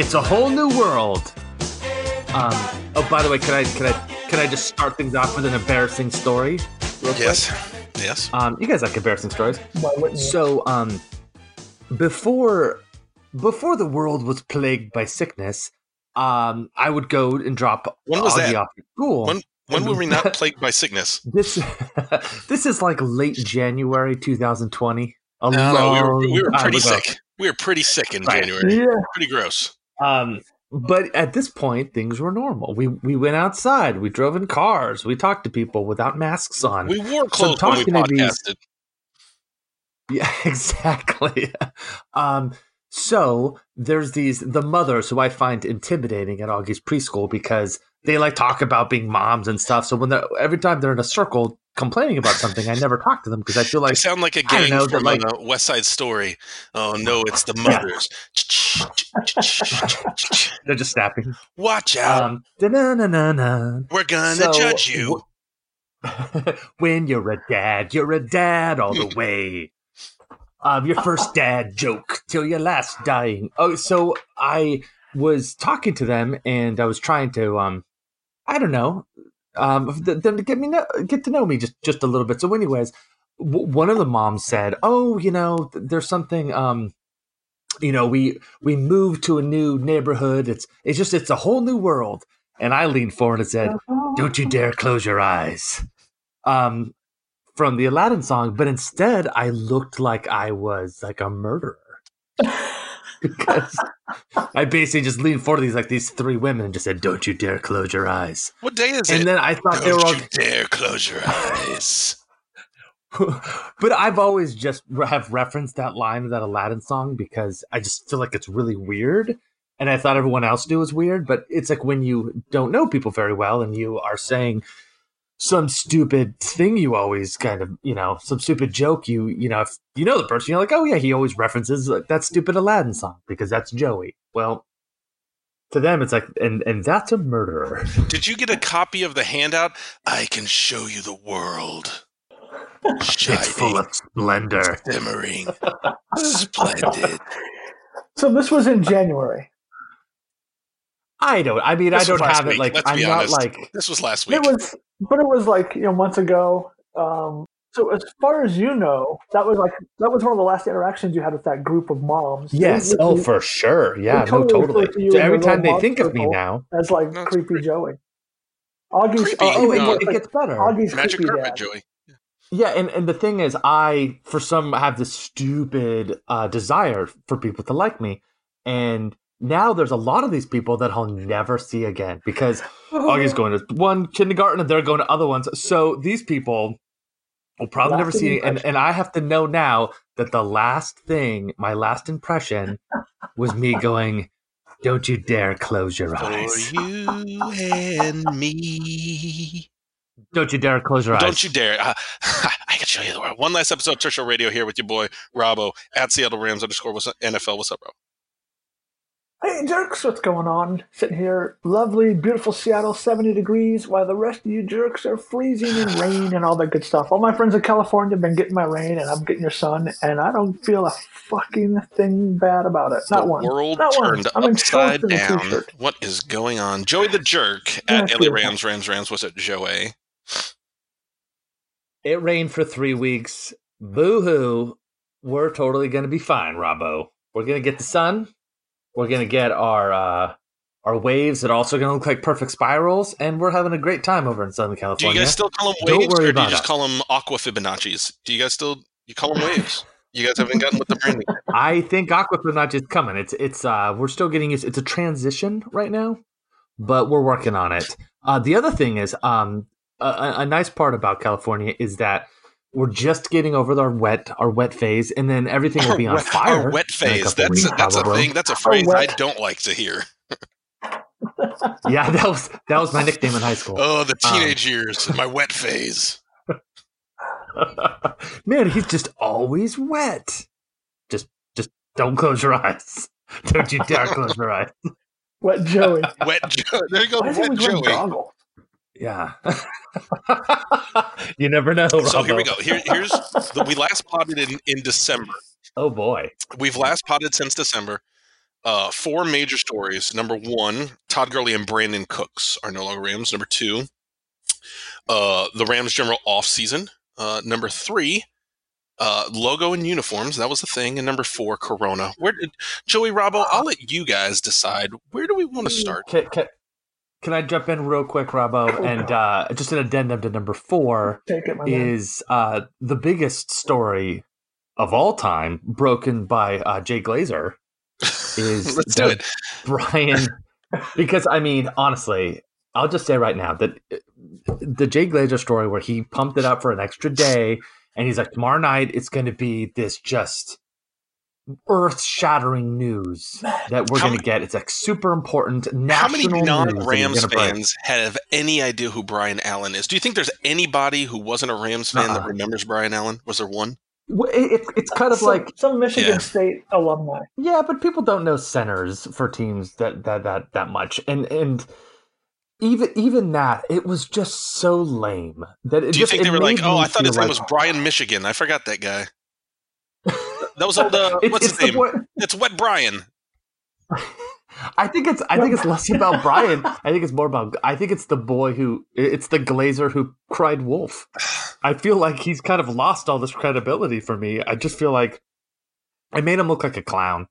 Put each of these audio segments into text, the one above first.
It's a whole new world. Um, oh, by the way, can I can I can I just start things off with an embarrassing story? real quick? Yes. Yes. Um, you guys like embarrassing stories. Why wouldn't you? So, um, before before the world was plagued by sickness, um, I would go and drop When was Augie that? off at school. When when were we not plagued by sickness? This this is like late January 2020. A No, no, we were, we were pretty sick. We were pretty sick in Right. January. yeah, Pretty gross. Um, but at this point, things were normal. We we went outside. We drove in cars. We talked to people without masks on. We wore clothes when we to these- Yeah, exactly. um, so there's these the mothers who I find intimidating at Augie's preschool because they like talk about being moms and stuff. So when they're every time they're in a circle complaining about something, I never talk to them because I feel I like sound like a gang know, from like- uh, West Side Story. Oh no, it's the mothers. they're just snapping. Watch out. Um. We're gonna So, judge you. when you're a dad, you're a dad all the way. Um, your first dad joke till your last dying. Oh, so I was talking to them and I was trying to, um, I don't know, um, th- them to get me know, get to know me just just a little bit. So, anyways, w- one of the moms said, "Oh, you know, th- there's something, um." You know, we we moved to a new neighborhood. It's it's just it's a whole new world. And I leaned forward and said, don't you dare close your eyes. Um, from the Aladdin song, but instead I looked like I was like a murderer. because I basically just leaned forward to these like these three women and just said, Don't you dare close your eyes. What day is And it? And then I thought they were Don't all you dare close your eyes. but I've always just have referenced that line of that Aladdin song because I just feel like it's really weird. And I thought everyone else knew it was weird, but it's like when you don't know people very well and you are saying some stupid thing you always kind of, you know, some stupid joke you, you know, if you know the person, you're like, oh yeah, he always references like, that stupid Aladdin song because that's Joey. Well, to them, it's like, and and that's a murderer. Did you get a copy of the handout? I can show you the world. Shining, It's full of splendor. shimmering, splendid. so this was in January. I don't. I mean, This I don't was last have it like let's I'm be not honest. like This was last week. It was, but it was like you know months ago. Um, so as far as you know, that was like that was one of the last interactions you had with that group of moms. Yes. Oh, they- for sure. Yeah. No, totally totally. to So every time they think of me now, as like That's creepy pretty- Joey. Augie's, Creepy, uh, oh, it, no. it gets better. Augie's Magic creepy carpet, dad. Joey. Yeah, and, and the thing is, I for some have this stupid uh, desire for people to like me, and now there's a lot of these people that I'll never see again because Augie's going to one kindergarten and they're going to other ones. So these people will probably never see, and and I have to know now that the last thing, my last impression, was me going, "Don't you dare close your eyes! For you and me. Don't you dare close your eyes! Don't you dare. Uh, I can show you the world. One last episode of Turf Show Radio here with your boy, Robbo, at Seattle Rams underscore what's NFL. What's up, bro? Hey, jerks, what's going on? Sitting here, lovely, beautiful Seattle, 70 degrees, while the rest of you jerks are freezing in rain and all that good stuff. All my friends in California have been getting my rain, and I'm getting your sun, and I don't feel a fucking thing bad about it. Not the one. world Not one. turned I'm in upside and down. What is going on? Joey the Jerk at it's LA beautiful. Rams, Rams, Rams. What's it, Joey? It rained for three weeks. Boo hoo. We're totally going to be fine, Robbo. We're going to get the sun. We're going to get our uh, our waves that are also going to look like perfect spirals, and we're having a great time over in Southern California. Do you guys still call them waves, or do you just us. call them aqua Fibonacci's? Do you guys still you call them waves? You guys haven't gotten with the branding. I think Aquafit not just coming. It's it's uh we're still getting used. It's a transition right now, but we're working on it. Uh, the other thing is um a a nice part about California is that we're just getting over our wet our wet phase, and then everything will Our be on wet, fire. our wet in a phase—that's weeks, a, that's a thing. That's a phrase I don't like to hear. Yeah, that was that was my nickname in high school. Oh, the Um, teenage years, my wet phase. Man, he's just always wet. Just just don't close your eyes. Don't you dare close your eyes. Wet Joey. Wet Joe. There you go, Why is wet always wearing Joey. Yeah. you never know. So here we go. Here, here's the, we last potted in, in December. Oh boy. We've last potted since December. Uh, four major stories. Number one, Todd Gurley and Brandin Cooks are no longer Rams. Number two, uh, the Rams general off season. Uh, number three, uh, logo and uniforms. That was the thing. And number four, Corona. Where did Joey Robbo? I'll let you guys decide. Where do we want to start? Can, can, can I jump in real quick, Robbo? And uh, just an addendum to number four Take it, is uh, the biggest story of all time, broken by uh, Jay Glazer. Is Let's do it. Brian? Because I mean, honestly, I'll just say right now that uh, the Jay Glazer story, where he pumped it up for an extra day, and he's like, tomorrow night it's going to be this just earth-shattering news that we're going to get. It's like super important How many non-Rams he's gonna fans have any idea who Brian Allen is? Do you think there's anybody who wasn't a Rams fan that Uh-uh. remembers Brian Allen? Was there one? Well, it, it, it's kind of some, like some Michigan Yeah. State alumni. yeah, but people don't know centers for teams that that that that much, and and even even that it was just so lame that it Do you just think they were like, oh, I thought his feel name like- was Brian Michigan. I forgot that guy. That was all the It- what's it's his the name? boy- It's Wet Brian. I think it's I think it's less about Brian. I think it's more about I think it's the boy who it's the Glazer who cried wolf. I feel like he's kind of lost all this credibility for me. I just feel like I made him look like a clown.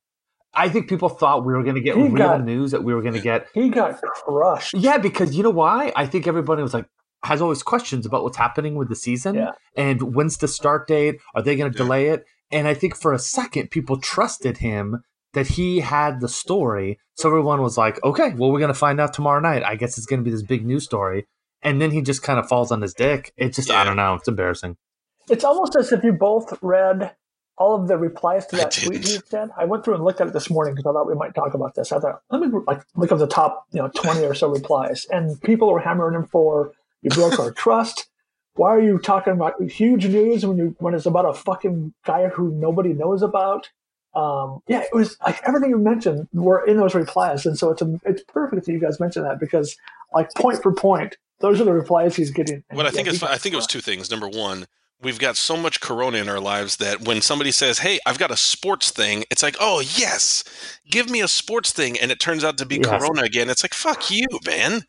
I think people thought we were going to get He real got- news that we were going to get He got crushed. Yeah, because you know why? I think everybody was like has always questions about what's happening with the season Yeah. and when's the start date? Are they going to Yeah. delay it? And I think for a second people trusted him that he had the story. So everyone was like, "Okay, well we're going to find out tomorrow night. I guess it's going to be this big news story." And then he just kind of falls on his dick. It just Yeah. I don't know, it's embarrassing. It's almost as if you both read all of the replies to that tweet didn't. he said. I went through and looked at it this morning because I thought we might talk about this. I thought, let me like look at the top, you know, twenty or so replies, and people were hammering him for you broke our trust. Why are you talking about huge news when you when it's about a fucking guy who nobody knows about? Um, yeah, it was like everything you mentioned were in those replies, and so it's a, it's perfect that you guys mentioned that because like point for point, those are the replies he's getting. What I think is I think it was two things. Number one, we've got so much corona in our lives that when somebody says, "Hey, I've got a sports thing," it's like, "Oh yes, give me a sports thing," and it turns out to be Yes. corona again. It's like, "Fuck you, man!"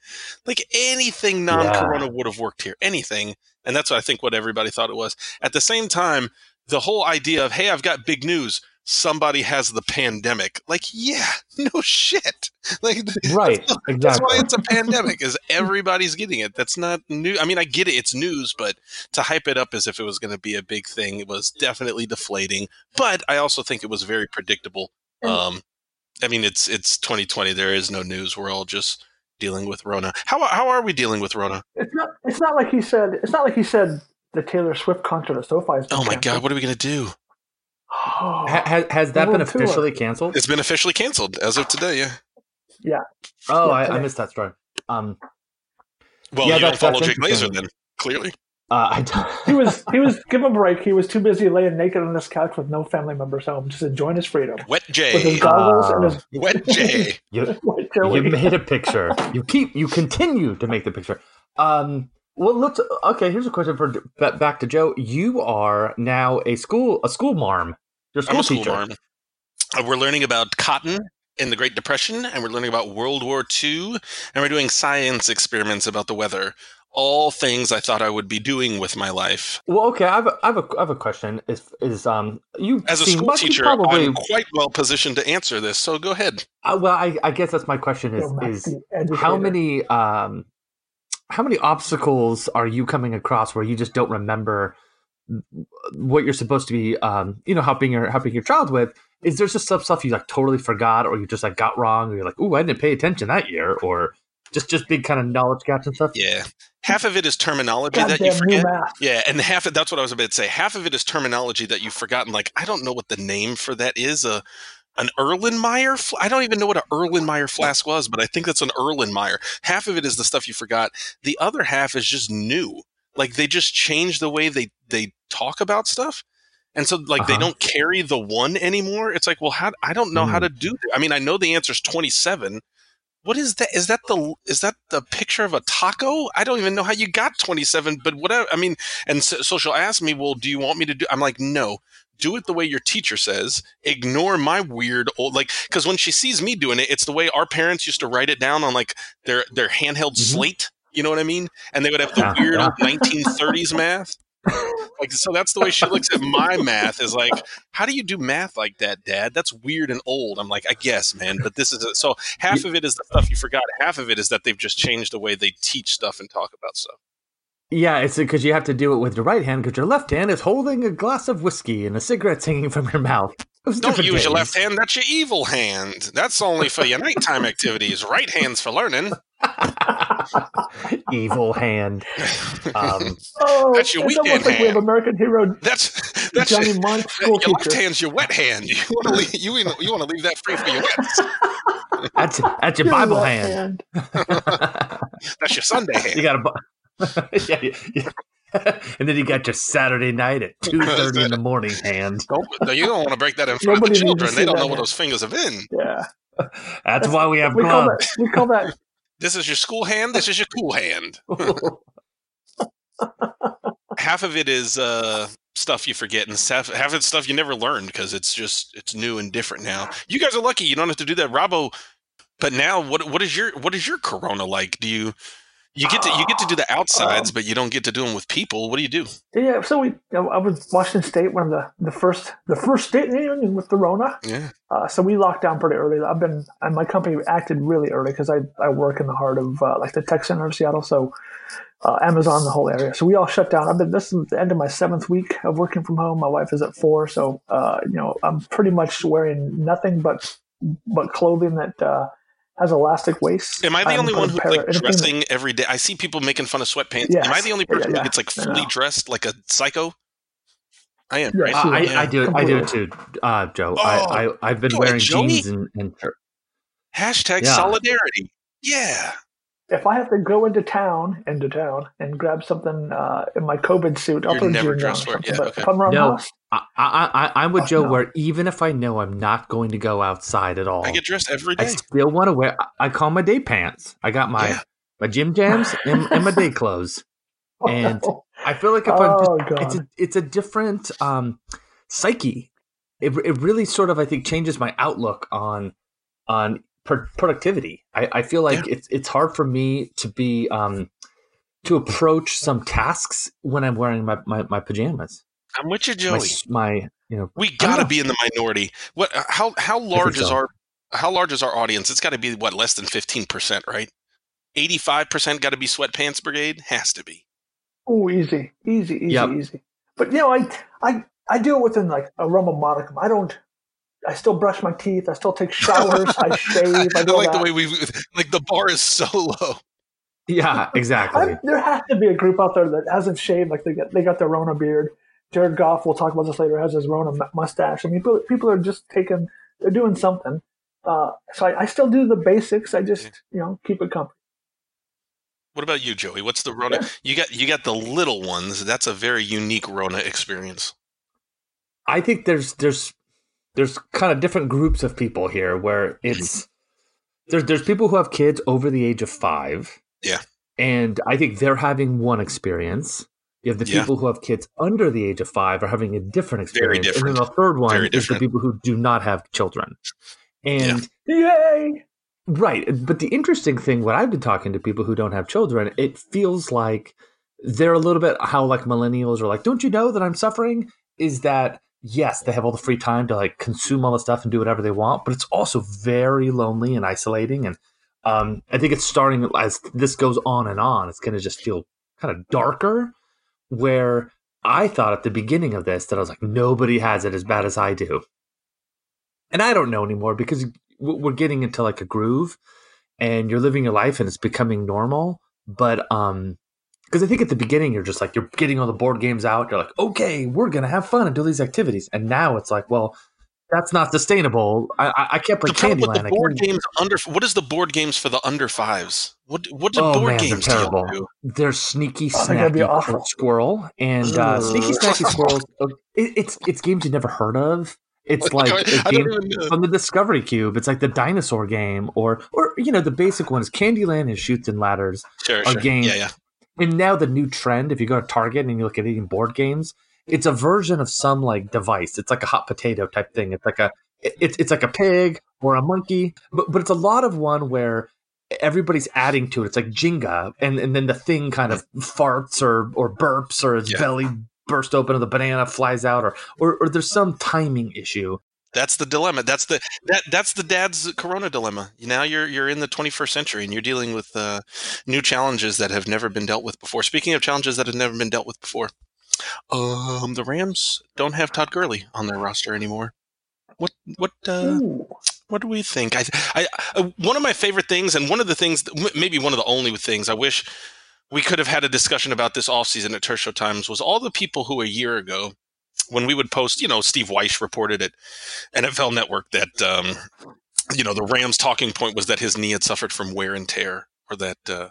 Like anything non-corona would have worked here. Anything, and that's what I think what everybody thought it was. At the same time, the whole idea of, "Hey, I've got big news." Somebody has the pandemic. Like, yeah, no shit. Like, Right, that's why it's a pandemic, is everybody's getting it. That's not new. I mean, I get it, it's news, but to hype it up as if it was going to be a big thing, it was definitely deflating. But I also think it was very predictable. Um, I mean, it's it's 2020. There is no news. We're all just dealing with Rona. How how are we dealing with Rona? It's not. It's not like he said. It's not like he said the Taylor Swift concert at SoFi. Has been Oh my canceled. God, what are we going to do? Ha- has, has that been World tour. officially canceled? It's been officially canceled as of today. Yeah. Oh, Yeah, I, I missed that story. Um, Well, Yeah, you don't follow Jay Glazer then. Clearly, uh, I don't- he was. He was. Give him a break. He was too busy laying naked on this couch with no family members home, just enjoying his freedom Wet with his Jay, goggles and Uh, his Wet Jay. you, white you made a picture. You keep. You continue to make the picture. Um. Well, let's. Okay. Here's a question for back to Joe. You are now a school a school marm. You're a school I'm a school teacher. marm. Uh, we're learning about cotton in the Great Depression, and we're learning about World War II, and we're doing science experiments about the weather. All things I thought I would be doing with my life. Well, okay. I have a, I have a, I have a question. Is is um you As a seem school you teacher, Probably. I'm quite well positioned to answer this, so go ahead. uh, well, I, I guess that's my question. Is Go is how many um how many obstacles are you coming across where you just don't remember what you're supposed to be um you know helping your helping your child with is there just some stuff you like totally forgot or you just like got wrong or you're like oh, i didn't pay attention that year or just just big kind of knowledge gaps and stuff Yeah. Half of it is terminology that you forget. Yeah, and half of that's what I was about to say. Half of it is terminology that you've forgotten. Like I don't know what the name for that is. A an Erlenmeyer. Fl- I don't even know what an Erlenmeyer flask was, but I think that's an Erlenmeyer. Half of it is the stuff you forgot. The other half is just new. Like they just change the way they they talk about stuff. And so, like, they Uh-huh. don't carry the one anymore. It's like, well, how? I don't know how Mm. to do. That. I mean, I know the answer is twenty-seven. What is that? Is that the is that the picture of a taco? I don't even know how you got 27, but whatever. I mean, and so, so she'll ask me, "Well, do you want me to do?" I'm like, "No. do it the way your teacher says. Ignore my weird old like because when she sees me doing it, it's the way our parents used to write it down on like their their handheld Mhm. slate. You know what I mean? And they would have the Yeah, weird yeah. old 1930s math. Like so, that's the way she looks at my math. Is like, how do you do math like that, Dad? That's weird and old. I'm like, I guess, man, but this is it. so. Half of it is the stuff you forgot. Half of it is that they've just changed the way they teach stuff and talk about stuff. Yeah, it's because you have to do it with your right hand because your left hand is holding a glass of whiskey and a cigarette hanging from your mouth. Don't use your left hand. That's your evil hand. That's only for your nighttime activities. Right hand's for learning. Evil hand. Um, Oh, That's your it's almost weekend like we have. American hero That's that's Johnny your, Monk, school your left hand's your wet hand. You want to leave, you, you want to leave that free for your wet. that's that's your Your Bible left hand. That's your Sunday hand. you got a. Yeah, yeah, yeah. and then you got your Saturday night at two thirty in the morning hand. Don't, you don't want to break that in front Nobody of the children. They don't that know what hand. those fingers have been. Yeah, That's why we have we call that we call that This is your school hand. This is your cool hand. half of it is uh, stuff you forget, and half, half of it's stuff you never learned because it's just it's new and different now. You guys are lucky; you don't have to do that, Robbo. But now, what what is your what is your Corona like? Do you you get to you get to do the outsides, Um, but you don't get to do them with people? What do you do? yeah. So we, I was Washington State, one of the the first the first state in the union with the Rona. Yeah, Uh, so we locked down pretty early. I've been, and my company acted really early because I, I work in the heart of uh, like the tech center of Seattle. So uh, Amazon, the whole area. So we all shut down. I've been, this is the end of my seventh week of working from home. My wife is at four. So, uh, you know, I'm pretty much wearing nothing but, but clothing that, uh, has elastic waist. am I the haven't only one who's like anything that- dressing every day? I see people making fun of sweatpants. Yes. Am I the only person yeah. who gets like fully dressed like a psycho? I am Yes, right. Uh, I, Yeah. I do it. I do it Completely. too, uh, Joe. Oh, I, I I've been Joe, wearing Joey? jeans and, and Hashtag Yeah. solidarity. Yeah. If I have to go into town, into town, and grab something uh, in my COVID suit, I'll You're put a never jeans on or dressed for it. something. Yeah, but okay. if I'm around No. house, I, I, I, I'm with Oh, Joe. no. Where even if I know I'm not going to go outside at all, I get dressed every day. I still want to wear. I- I call my day pants. I got my Yeah. my gym jams and, and my day clothes. And I feel like if I'm just oh it's a it's a different um psyche it, it really sort of i think changes my outlook on on pro- productivity i i feel like it's it's hard for me to be um to approach some tasks when i'm wearing my my, my pajamas I'm with you, my, Joey. s- my you know We gotta be in the minority. What? uh, How how large is so. our how large is our audience? It's got to be what less than fifteen percent, right? Eighty five percent got to be sweatpants brigade. Has to be. oh easy, easy, easy, Yep. easy. But you know, I I I do it within like a realm of modicum. I don't. I still brush my teeth. I still take showers. I shave. I I do all like the way we like the bar is so low. yeah exactly I, there has to be a group out there that hasn't shaved. Like they got they got their Rona beard. Jared Goff, we'll talk about this later, has his Rona mustache. I mean, people, people are just taking, they're doing something. Uh, so I, I still do the basics. I just, you know, keep it comfy. What about you, Joey? What's the Rona? Yeah. You got you got the little ones. That's a very unique Rona experience. I think there's there's there's kind of different groups of people here where it's there's there's people who have kids over the age of five. Yeah. And I think they're having one experience. You have the Yeah. people who have kids under the age of five are having a different Very experience. And then the third one Very is the people who do not have children. And Yay! Right. But the interesting thing, when I've been talking to people who don't have children, it feels like they're a little bit how like millennials are like, don't you know that I'm suffering? Is that yes, they have all the free time to like consume all the stuff and do whatever they want, but it's also very lonely and isolating. And um, I think it's starting as this goes on and on, it's going to just feel kind of darker. Where I thought at the beginning of this that I was like, nobody has it as bad as I do. And I don't know anymore because we're getting into like a groove and you're living your life and it's becoming normal. But, um, because I think at the beginning you're just like you're getting all the board games out. You're like, okay, we're gonna have fun and do these activities. And now it's like, well, that's not sustainable. I I, I can't play The problem with Candyland. the I board games under what is the board games for the under fives? What what do Oh, board man, they're games do y'all terrible. do? They're sneaky Oh, they're gonna snacky squirrel and uh, sneaky snacky squirrels. uh, It, it's it's games you never heard of. It's like I a don't game from the Discovery Cube. It's like the dinosaur game, or or you know the basic ones. is Candyland and Chutes and Ladders. Sure, a sure. game. Yeah, yeah. And now the new trend, if you go to Target and you look at eating board games, it's a version of some like device. It's like a hot potato type thing. It's like a it's it's like a pig or a monkey, but but it's a lot of one where everybody's adding to it. It's like Jenga, and and then the thing kind of farts or or burps or its Yeah. belly burst open and the banana flies out or, or or there's some timing issue. That's the dilemma. That's the that that's the dad's corona dilemma. Now you're you're in the 21st century and you're dealing with uh, new challenges that have never been dealt with before. Speaking of challenges that have never been dealt with before, um, the Rams don't have Todd Gurley on their roster anymore. What what uh, Ooh. what do we think? I, I, uh, one of my favorite things, and one of the things, maybe one of the only things, I wish we could have had a discussion about this offseason at Turf Show Times was all the people who a year ago, when we would post, you know, Steve Wyche reported at NFL Network that, um, you know, the Rams talking point was that his knee had suffered from wear and tear, or that, uh,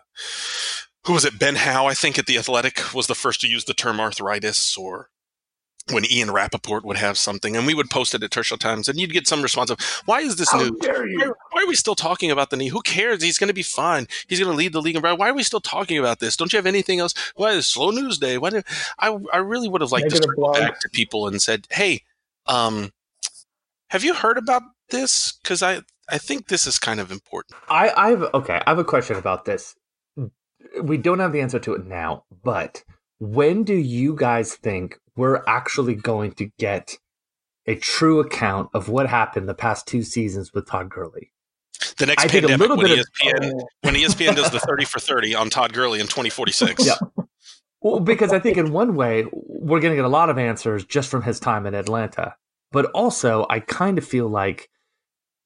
who was it? Ben Howe, I think, at The Athletic was the first to use the term arthritis, or when Ian Rapoport would have something, and we would post it at Turf Show Times, and you'd get some response of, "Why is this How news? dare Why, you? why are we still talking about the knee? Who cares? He's going to be fine. He's going to lead the league. in Why are we still talking about this? Don't you have anything else? Why is slow news day? Why? Do, I I really would have liked to Negative circle blog. back to people and said, "Hey, um, have you heard about this? Because I I think this is kind of important." I I have okay. I have a question about this. We don't have the answer to it now, but when do you guys think we're actually going to get a true account of what happened the past two seasons with Todd Gurley? The next I did a little when bit ESPN Oh, when ESPN does the thirty for thirty on Todd Gurley in twenty forty six. Yeah. Well, because I think in one way we're going to get a lot of answers just from his time in Atlanta, but also I kind of feel like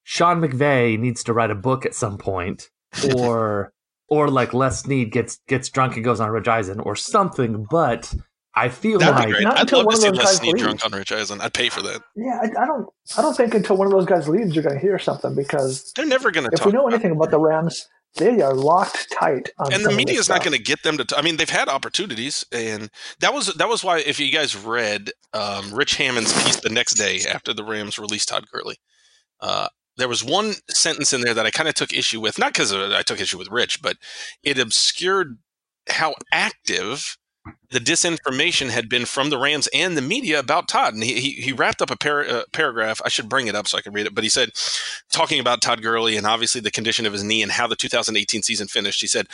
Sean McVay needs to write a book at some point, or or like Les Snead gets gets drunk and goes on Rich Eisen or something. But I feel That'd like be great. Not I'd until love one to of see those Les guys Snead leaves. drunk on Rich Eisen. I'd pay for that. yeah, I, I don't. I don't think until one of those guys leaves, you're going to hear something because They're never going to if talk. we know about anything about the Rams, they are locked tight. On and the media is not going to get them to. T- I mean, they've had opportunities, and that was that was why. If you guys read um, Rich Hammond's piece the next day after the Rams released Todd Gurley, uh, there was one sentence in there that I kind of took issue with. Not because I took issue with Rich, but it obscured how active the disinformation had been from the Rams and the media about Todd. And he, he, he wrapped up a par- uh, paragraph. I should bring it up so I can read it. But he said, talking about Todd Gurley and obviously the condition of his knee and how the 2018 season finished, he said,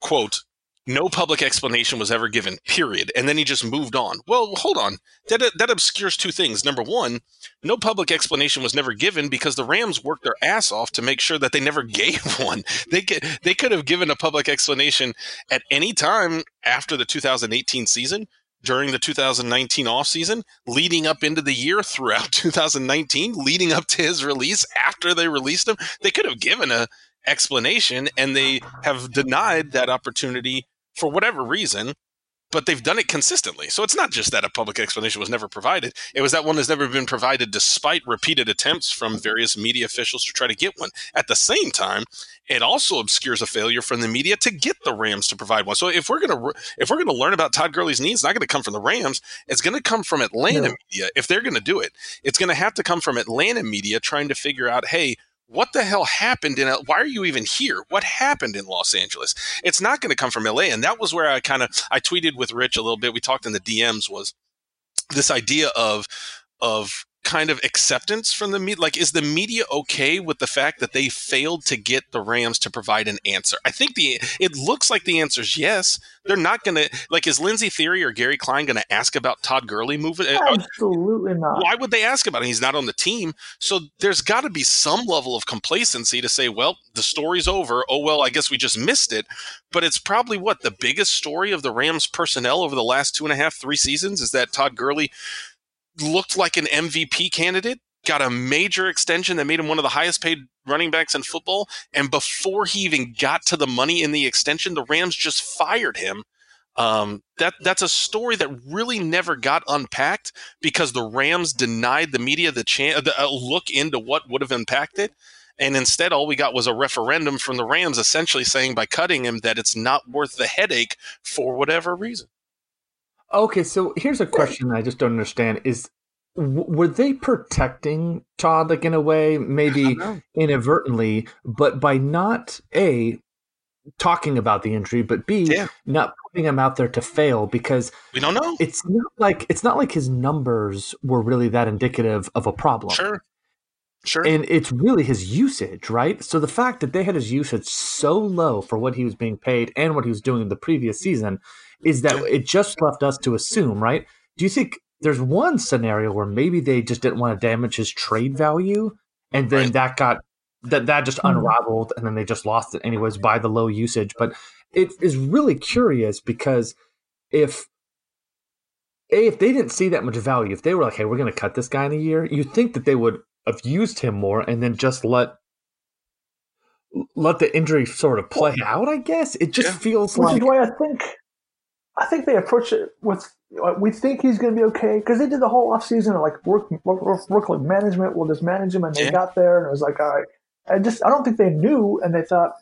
quote, no public explanation was ever given, period. And then he just moved on. Well, hold on. That, that obscures two things. Number one, no public explanation was never given because the Rams worked their ass off to make sure that they never gave one. They could, they could have given a public explanation at any time after the 2018 season, during the 2019 offseason, leading up into the year throughout 2019, leading up to his release, after they released him. They could have given a explanation and they have denied that opportunity for whatever reason but they've done it consistently. So it's not just that a public explanation was never provided. It was that one has never been provided despite repeated attempts from various media officials to try to get one. At the same time it also obscures a failure from the media to get the rams to provide one. So if we're going to if we're going to learn about todd gurley's needs it's not going to come from the rams. It's going to come from atlanta No. media if they're going to do it. It's going to have to come from atlanta media trying to figure out hey what the hell happened in why are you even here? What happened in los angeles? It's not going to come from la and that was where i kind of i tweeted with rich a little bit. We talked in the dms was this idea of of kind of acceptance from the media like is the media okay with the fact that they failed to get the rams to provide an answer i think the it looks like the answer is yes they're not going to like is Lindsey Thiry or gary klein going to ask about todd gurley moving uh, Absolutely not. why would they ask about it? He's not on the team. So there's got to be some level of complacency to say, well, the story's over. Oh, well, I guess we just missed it. But it's probably what the biggest story of the Rams personnel over the last two and a half, three seasons is that Todd Gurley looked like an MVP candidate, got a major extension that made him one of the highest paid running backs in football. And before he even got to the money in the extension, the Rams just fired him. Um, that that's a story that really never got unpacked because the Rams denied the media the chance, the uh, look into what would have impacted, and instead all we got was a referendum from the Rams essentially saying by cutting him that it's not worth the headache for whatever reason. Okay, so here's a question I just don't understand: is were they protecting Todd like in a way, maybe inadvertently, but by not a talking about the injury, but B Yeah. not putting him out there to fail because We don't know. it's not like it's not like his numbers were really that indicative of a problem. Sure. Sure. And it's really his usage, right? So the fact that they had his usage so low for what he was being paid and what he was doing in the previous season is that it just left us to assume, right? Do you think there's one scenario where maybe they just didn't want to damage his trade value and then Right. that got that that just Mhm. unraveled and then they just lost it anyways by the low usage. But it is really curious because if a, if they didn't see that much value, if they were like, "Hey, we're going to cut this guy in a year," you'd think that they would have used him more and then just let let the injury sort of play out. I guess it just Yeah. feels Which like is why I think I think they approach it with we think he's going to be okay because they did the whole offseason of like work, work, work, work like management. We'll just manage him, and they Yeah. got there and it was like, all right. I just I don't think they knew, and they thought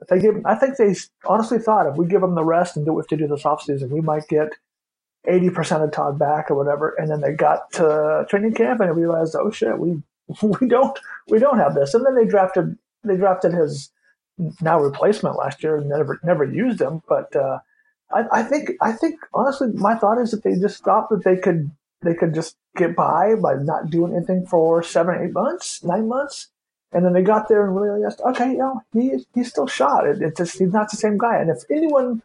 if they give. I think they honestly thought if we give him the rest and do what we have to do this offseason, we might get eighty percent of Todd back or whatever. And then they got to training camp and they realized, oh shit, we we don't we don't have this. And then they drafted they drafted his now replacement last year and never never used him. But uh, I, I think I think honestly, my thought is that they just thought that they could they could just get by by not doing anything for seven, eight months, nine months, and then they got there and really realized, okay, you know, he he's still shot. It, it just he's not the same guy. And if anyone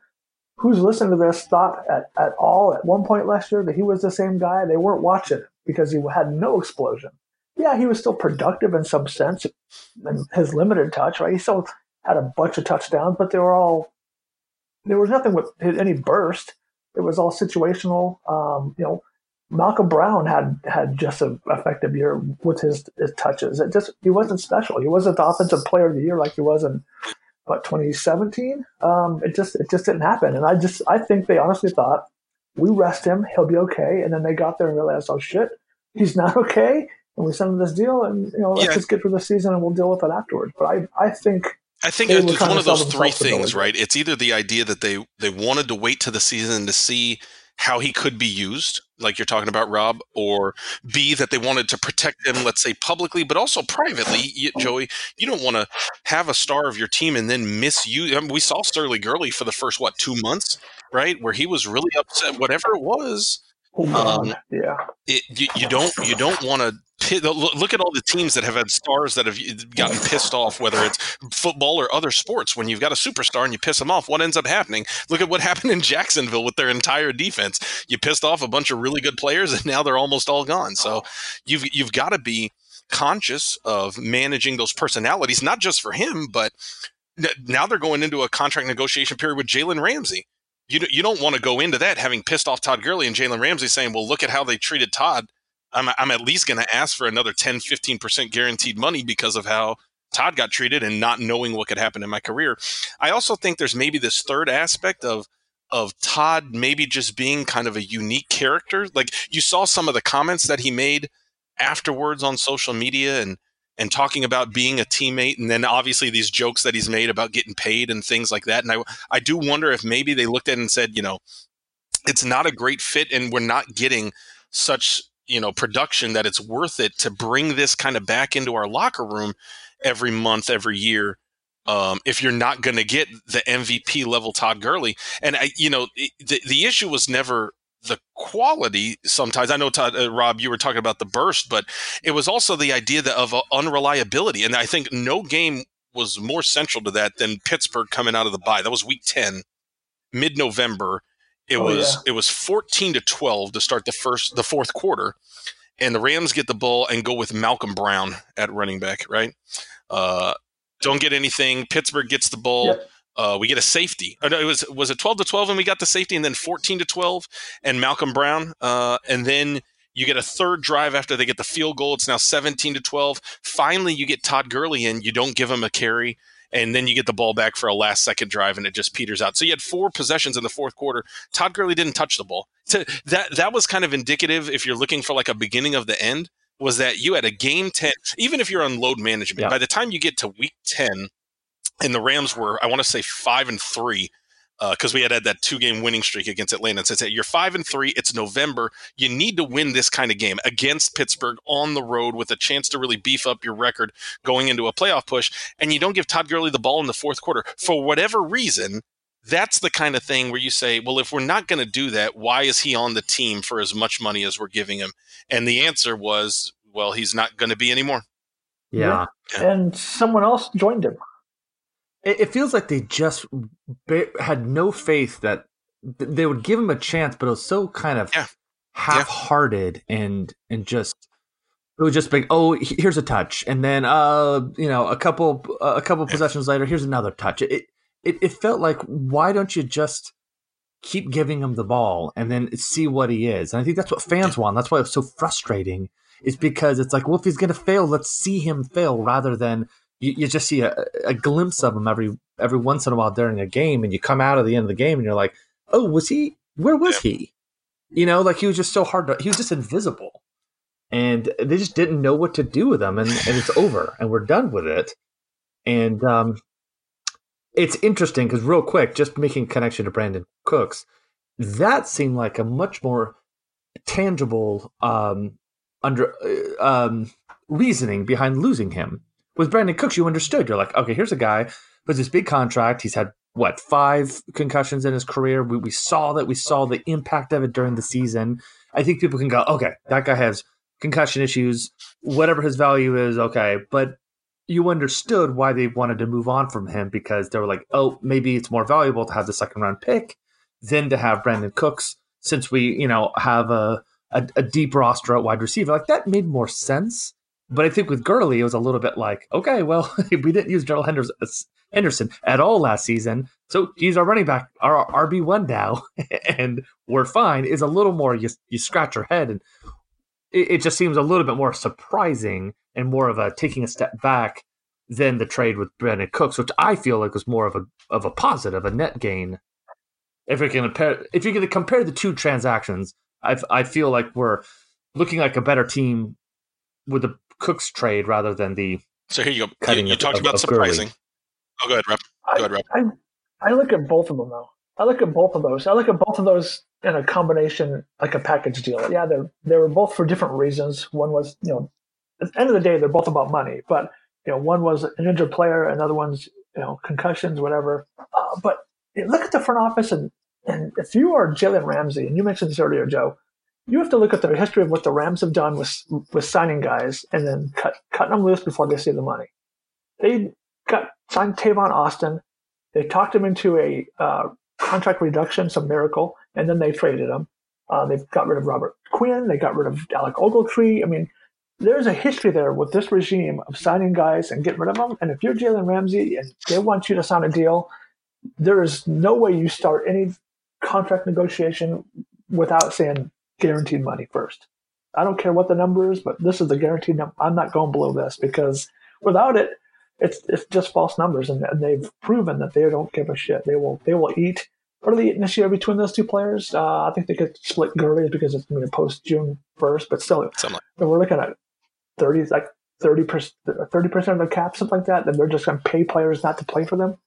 who's listened to this thought at, at all at one point last year that he was the same guy, they weren't watching because he had no explosion. Yeah, he was still productive in some sense and his limited touch, right? He still had a bunch of touchdowns, but they were all there was nothing with any burst. It was all situational. Um, you know, Malcolm Brown had had just an effective year with his, his touches. It just he wasn't special. He wasn't the offensive player of the year like he was in what 2017. Um, it just it just didn't happen. And I just I think they honestly thought we rest him, he'll be okay. And then they got there and realized, oh shit, he's not okay. And we sent him this deal, and you know, let's Yeah. just get through the season and we'll deal with it afterwards. But I I think I think They it's one of those three things, right? It's either the idea that they they wanted to wait to the season to see how he could be used, like you're talking about, Rob, or B that they wanted to protect him, let's say publicly, but also privately. You, Joey, you don't want to have a star of your team and then misuse. I mean, we saw Sterling Gurley for the first what two months, right, where he was really upset. Whatever it was, oh, Um, yeah. it, you, you don't you don't want to look at all the teams that have had stars that have gotten pissed off whether it's football or other sports. When you've got a superstar and you piss them off what ends up happening? Look at what happened in jacksonville with their entire defense. You pissed off a bunch of really good players and now they're almost all gone. So you've you've got to be conscious of managing those personalities not just for him but now they're going into a contract negotiation period with Jalen Ramsey. You don't, you don't want to go into that having pissed off Todd Gurley and Jalen Ramsey saying, well, look at how they treated Todd. I'm, I'm at least going to ask for another 10, 15% guaranteed money because of how Todd got treated and not knowing what could happen in my career. I also think there's maybe this third aspect of of Todd maybe just being kind of a unique character. Like you saw some of the comments that he made afterwards on social media and and talking about being a teammate and then obviously these jokes that he's made about getting paid and things like that. And I I do wonder if maybe they looked at it and said, you know, it's not a great fit and we're not getting such, you know, production that it's worth it to bring this kind of back into our locker room every month, every year. Um, if you're not going to get the MVP level Todd Gurley, and I, you know, it- the the issue was never the quality. Sometimes I know Todd, uh, Rob, you were talking about the burst, but it was also the idea that of uh, unreliability, and I think no game was more central to that than Pittsburgh coming out of the bye. That was Week Ten, mid November. It Oh, was yeah. it was fourteen to twelve to start the first the fourth quarter, and the Rams get the ball and go with Malcolm Brown at running back. Right, uh, don't get anything. Pittsburgh gets the ball. Yep. Uh, we get a safety. Oh, no, it was was it twelve to twelve, and we got the safety, and then fourteen to twelve, and Malcolm Brown, uh, and then you get a third drive after they get the field goal. It's now seventeen to twelve. Finally, you get Todd Gurley in. You don't give him a carry, and then you get the ball back for a last second drive, and it just peters out. So you had four possessions in the fourth quarter. Todd Gurley didn't touch the ball. So that that was kind of indicative. If you're looking for like a beginning of the end, was that you had a game ten. Even if you're on load management, Yeah. by the time you get to week ten and the Rams were, I want to say five and three because uh, we had had that two game winning streak against Atlanta. And said, you're five and three. It's November. You need to win this kind of game against Pittsburgh on the road with a chance to really beef up your record going into a playoff push. And you don't give Todd Gurley the ball in the fourth quarter for whatever reason. That's the kind of thing where you say, well, if we're not going to do that, why is he on the team for as much money as we're giving him? And the answer was, well, he's not going to be anymore. Yeah. yeah. And someone else joined him. It, it feels like they just had no faith that they would give him a chance, but it was so kind of yeah. half-hearted yeah. and and just it was just like, oh, here's a touch, and then uh, you know, a couple a couple possessions later, here's another touch. It, it it felt like why don't you just keep giving him the ball and then see what he is? And I think that's what fans want. That's why it's so frustrating. Is because it's like, well, if he's going to fail, let's see him fail rather than you, you just see a, a glimpse of him every every once in a while during a game, and you come out of the end of the game and you're like, oh, was he? Where was he? You know, like he was just so hard to. He was just invisible, and they just didn't know what to do with him, and, and it's over, and we're done with it. And um, it's interesting because real quick, just making connection to Brandin Cooks, that seemed like a much more tangible um, under uh, um, reasoning behind losing him. With Brandin Cooks, you understood. You're like, okay, here's a guy with this big contract. He's had what five concussions in his career. We, we saw that. We saw the impact of it during the season. I think people can go, okay, that guy has concussion issues. Whatever his value is, okay, but you understood why they wanted to move on from him because they were like, oh, maybe it's more valuable to have the second round pick than to have Brandin Cooks since we, you know, have a, a, a deep roster at wide receiver. Like that made more sense. But I think with Gurley, it was a little bit like, okay, well, we didn't use Darrell uh, Henderson at all last season, so he's our running back, our RB one now, and we're fine. Is a little more you you scratch your head, and it, it just seems a little bit more surprising and more of a taking a step back than the trade with Brandin Cooks, which I feel like was more of a of a positive, a net gain. If we can compare, if you're going to compare the two transactions, I I feel like we're looking like a better team with the Cooks trade rather than the. So here you go. You, you of, talked about surprising. Gurley. Oh, go ahead, Rob. Go ahead, Rob. I, I look at both of them though. I look at both of those. I look at both of those in a combination, like a package deal. Yeah, they they were both for different reasons. One was, you know, at the end of the day, they're both about money. But you know, one was an injured player, another one's you know concussions, whatever. Uh, but look at the front office, and and if you are Jalen Ramsey, and you mentioned this earlier, Joe, you have to look at the history of what the Rams have done with with signing guys and then cut cutting them loose before they see the money. They got signed Tavon Austin. They talked him into a uh, contract reduction, some miracle, and then they traded him. Uh, they've got rid of Robert Quinn. They got rid of Alec Ogletree. I mean, there's a history there with this regime of signing guys and getting rid of them. And if you're Jalen Ramsey and they want you to sign a deal, there is no way you start any contract negotiation without saying guaranteed money first. I don't care what the number is, but this is the guaranteed number. I'm not going below this because without it, it's it's just false numbers, and, and they've proven that they don't give a shit. They will they will eat. What are they eating this year between those two players? Uh, I think they could split Gurley because it's going to post June first, but still, we're looking at thirty like thirty percent thirty percent of the cap, something like that. Then they're just going to pay players not to play for them.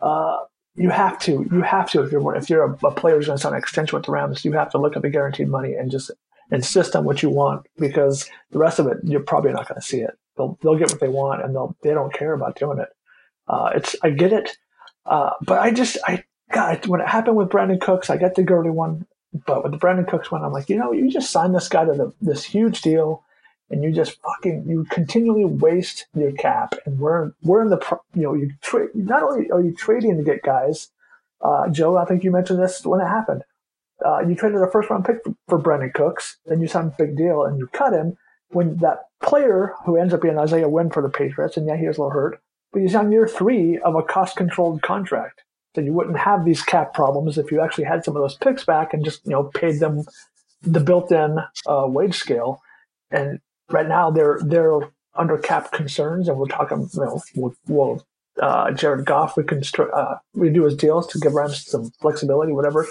Uh, you have to, you have to if you're if you're a, a player who's going to sign an extension with the Rams, you have to look at the guaranteed money and just insist on what you want because the rest of it you're probably not going to see it. They'll they'll get what they want and they'll they don't care about doing it. Uh, it's I get it, uh, but I just I God when it happened with Brandin Cooks, I get the Gurley one, but with the Brandin Cooks one, I'm like, you know, you just signed this guy to the, this huge deal and you just fucking you continually waste your cap. And we're we're in the you know you trade not only are you trading to get guys, uh, Joe. I think you mentioned this when it happened. Uh, you traded a first round pick for, for Brandin Cooks, then you signed a big deal and you cut him when that player who ends up being Isaiah Wynn for the Patriots, and yeah, he was a little hurt, but he's on year three of a cost controlled contract. So you wouldn't have these cap problems if you actually had some of those picks back and just you know paid them the built in uh, wage scale. And right now they're they're under cap concerns, and we're talking, you know, we'll, we'll uh, Jared Goff we can uh, redo his deals to give Rams some flexibility, whatever.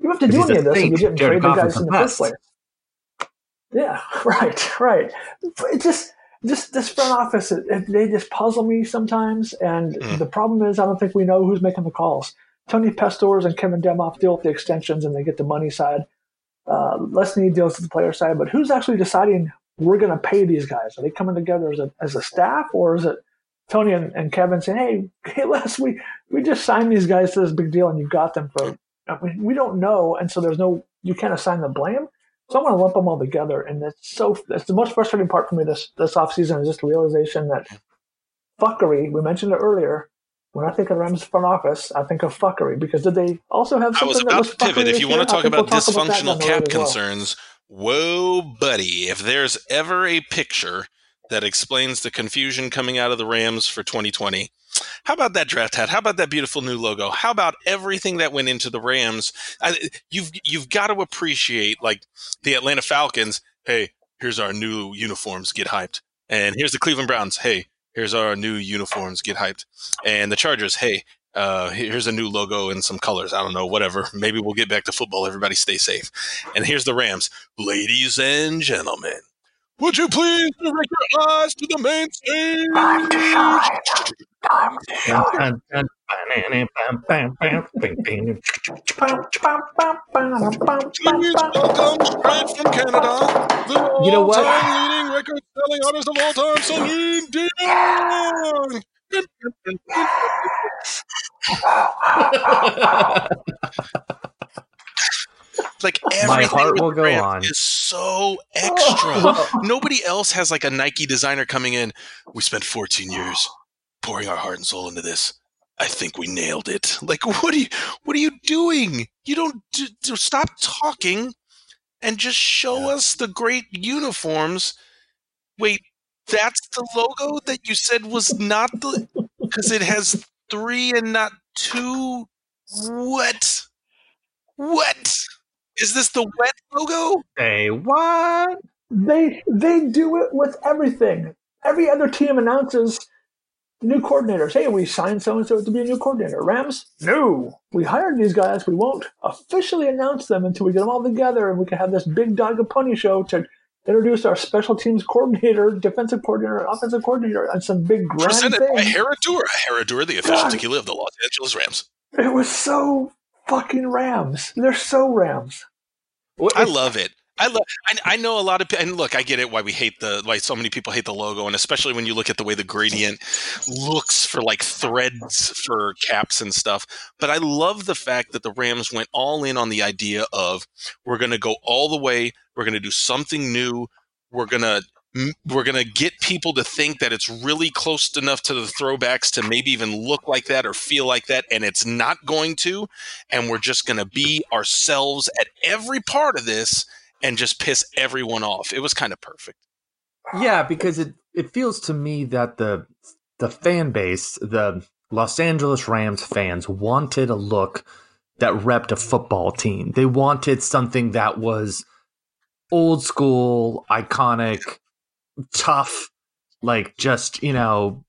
You have to do any of this if you didn't Jared trade Goff the guys in the first place. Yeah, right, right. It just just this front office, it, they just puzzle me sometimes. And mm. the problem is, I don't think we know who's making the calls. Tony Pastoors and Kevin Demoff deal with the extensions and they get the money side. Uh, need deals with the player side, but who's actually deciding we're going to pay these guys? Are they coming together as a, as a staff or is it Tony and, and Kevin saying, hey, hey, Les, we, we just signed these guys to this big deal and you got them for, I mean, we don't know. And so there's no, you can't assign the blame. So I'm going to lump them all together. And that's so, that's the most frustrating part for me this, this offseason is just the realization that fuckery, we mentioned it earlier, when I think of Rams front office, I think of fuckery because did they also have I something was that about was to pivot. If you want to talk about talk about dysfunctional down the road cap well. concerns, whoa, buddy. If there's ever a picture that explains the confusion coming out of the Rams for 2020, how about that draft hat? How about that beautiful new logo? How about everything that went into the Rams? I, you've you've got to appreciate like the Atlanta Falcons. Hey, here's our new uniforms. Get hyped. And here's the Cleveland Browns. Hey, here's our new uniforms. Get hyped. And the Chargers. Hey, uh, here's a new logo and some colors. I don't know, whatever. Maybe we'll get back to football. Everybody stay safe. And here's the Rams. Ladies and gentlemen, would you please direct your eyes to the main stage? Time to shine. Time to shine. Please welcome straight from Canada, the You know what? all-time leading record-selling artist of all time, Celine Dion. Like everything heart with will the go on. is so extra. Nobody else has like a Nike designer coming in. We spent 14 years pouring our heart and soul into this. I think we nailed it. Like, what are you? What are you doing? You don't do, do- stop talking and just show us the great uniforms. Wait, that's the logo that you said was not the because it has three and not two. What? What is this? The wet logo? Say what? They they do it with everything. Every other team announces new coordinators. Hey, we signed so and so to be a new coordinator. Rams? No. We hired these guys. We won't officially announce them until we get them all together and we can have this big dog and pony show to introduce our special teams coordinator, defensive coordinator, and offensive coordinator, and some big grand Presented by thing. Herradura. Herradura, the official God. tequila of the Los Angeles Rams. It was so fucking Rams. They're so Rams. What- I love it. I. I, I know a lot of. And look, I get it. Why we hate the. Why so many people hate the logo, and especially when you look at the way the gradient looks for like threads for caps and stuff. But I love the fact that the Rams went all in on the idea of we're going to go all the way. We're going to do something new. We're going to. We're going to get people to think that it's really close enough to the throwbacks to maybe even look like that or feel like that, and it's not going to. And we're just going to be ourselves at every part of this and just piss everyone off. It was kind of perfect. Yeah, because it it feels to me that the the fan base, the Los Angeles Rams fans wanted a look that repped a football team. They wanted something that was old school, iconic, tough, like just, you know,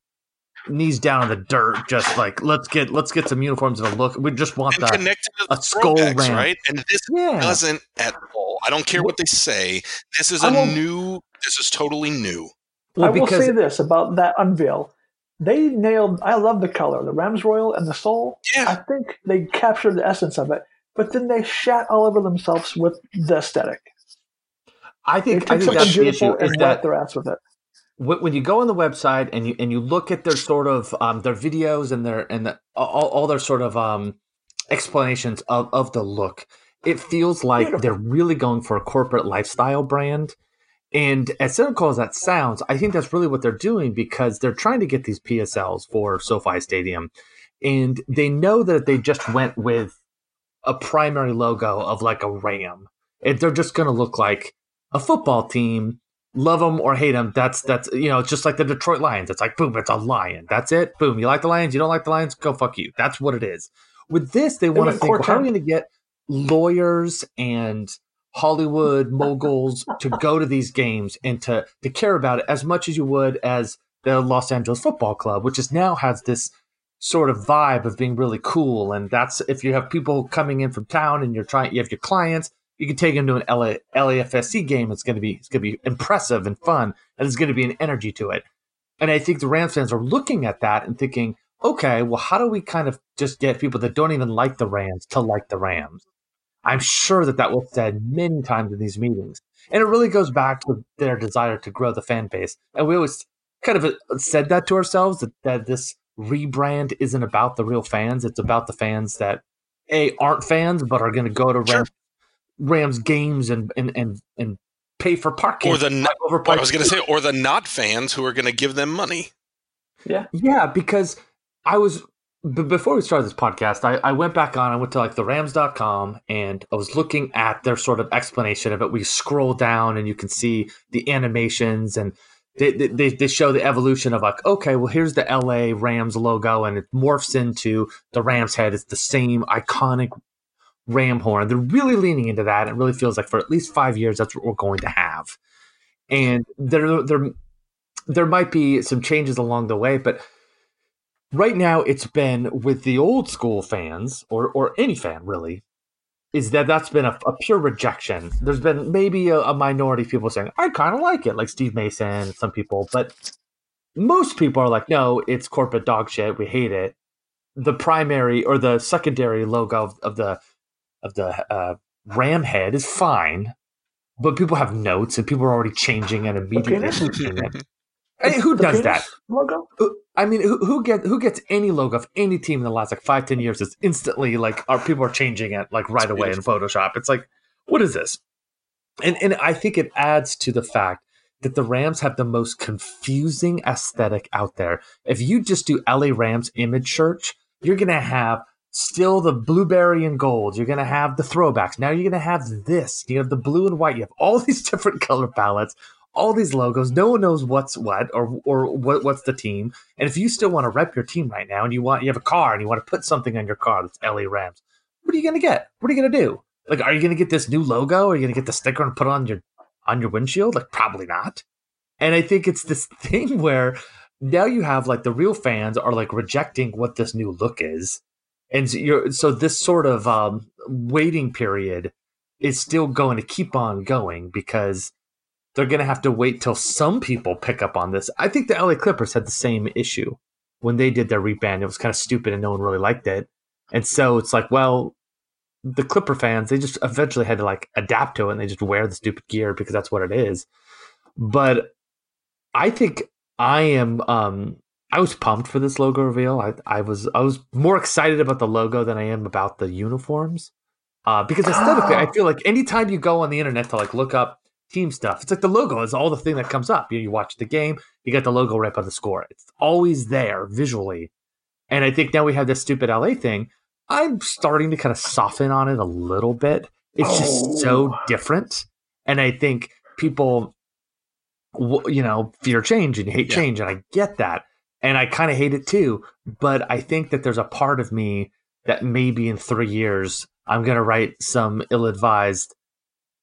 knees down in the dirt, just like let's get let's get some uniforms and a look. We just want And that. connected to the a skull throwbacks, ramp. right? And this Yeah. doesn't at all. I don't care what they say. This is a new. This is totally new. Well, I will say this about that unveil. They nailed. I love the color, the Rams Royal and the soul. I think they captured the essence of it, but then they shat all over themselves with the aesthetic. I think took I think something that's the beautiful issue is and that wiped their ass with it. When when you go on the website and you and you look at their sort of um, their videos and their and the, all, all their sort of um, explanations of, of the look, it feels like Beautiful. they're really going for a corporate lifestyle brand. And as cynical as that sounds, I think that's really what they're doing because they're trying to get these PSLs for SoFi Stadium, and they know that they just went with a primary logo of like a ram, it, they're just going to look like a football team love them or hate them. That's that's you know, just like the Detroit Lions. It's like boom, it's a lion. That's it. Boom. You like the Lions? You don't like the Lions? Go fuck you. That's what it is. With this, they want to think, well, how are we going to get lawyers and Hollywood moguls to go to these games and to to care about it as much as you would as the Los Angeles Football Club, which is now has this sort of vibe of being really cool. And that's if you have people coming in from town and you're trying, you have your clients, you can take them to an LA, LAFSC game. It's going to be it's going to be impressive and fun, and there's going to be an energy to it. And I think the Rams fans are looking at that and thinking, okay, well, how do we kind of just get people that don't even like the Rams to like the Rams? I'm sure that that was said many times in these meetings. And it really goes back to their desire to grow the fan base. And we always kind of uh, said that to ourselves that, that this rebrand isn't about the real fans. It's about the fans that, A, aren't fans, but are going to go to Sure. Rams, Rams games and, and, and, and pay for parking. Or the not, overpriced I was going to say, or the not fans who are going to give them money. Yeah, yeah, because I was b- before we started this podcast, I, I went back on, I went to like the Rams.com and I was looking at their sort of explanation of it. We scroll down and you can see the animations and they, they, they show the evolution of like, okay, well, here's the LA Rams logo and it morphs into the Rams head. It's the same iconic ram horn. They're really leaning into that. It really feels like for at least five years, that's what we're going to have. And there, there, there might be some changes along the way, but right now it's been with the old school fans or or any fan really is that that's been a, a pure rejection there's been maybe a, a minority of people saying i kind of like it like steve mason some people but most people are like no it's corporate dog shit we hate it the primary or the secondary logo of, of the of the uh, ram head is fine but people have notes and people are already changing and immediately penis? switching it. Hey, who does that Logo? I mean, who, who get who gets any logo of any team in the last like five ten years? Is instantly like our people are changing it like right away in Photoshop. It's like, what is this? And and I think it adds to the fact that the Rams have the most confusing aesthetic out there. If you just do LA Rams image search, you're gonna have still the blueberry and gold. You're gonna have the throwbacks. Now you're gonna have this. You have the blue and white. You have all these different color palettes all these logos. No one knows what's what or or what, what's the team. And if you still want to rep your team right now, and you want you have a car and you want to put something on your car that's LA Rams, what are you gonna get? What are you gonna do? Like, are you gonna get this new logo? Are you gonna get the sticker and put on your on your windshield? Like, probably not. And I think it's this thing where now you have like the real fans are like rejecting what this new look is, and so you're so this sort of um, waiting period is still going to keep on going because they're going to have to wait till some people pick up on this. I think the LA Clippers had the same issue when they did their rebrand. It was kind of stupid and no one really liked it. And so it's like, well, the Clipper fans, they just eventually had to like adapt to it and they just wear the stupid gear because that's what it is. But I think I am um I was pumped for this logo reveal. I I was I was more excited about the logo than I am about the uniforms. Uh, because aesthetically, I feel like anytime you go on the internet to like look up team stuff. It's like the logo is all the thing that comes up. You, you watch the game, you got the logo right by the score. It's always there visually. And I think now we have this stupid LA thing. I'm starting to kind of soften on it a little bit. It's just so Oh. different. And I think people, you know, fear change and hate Yeah. change. And I get that. And I kind of hate it too. But I think that there's a part of me that maybe in three years, I'm going to write some ill advised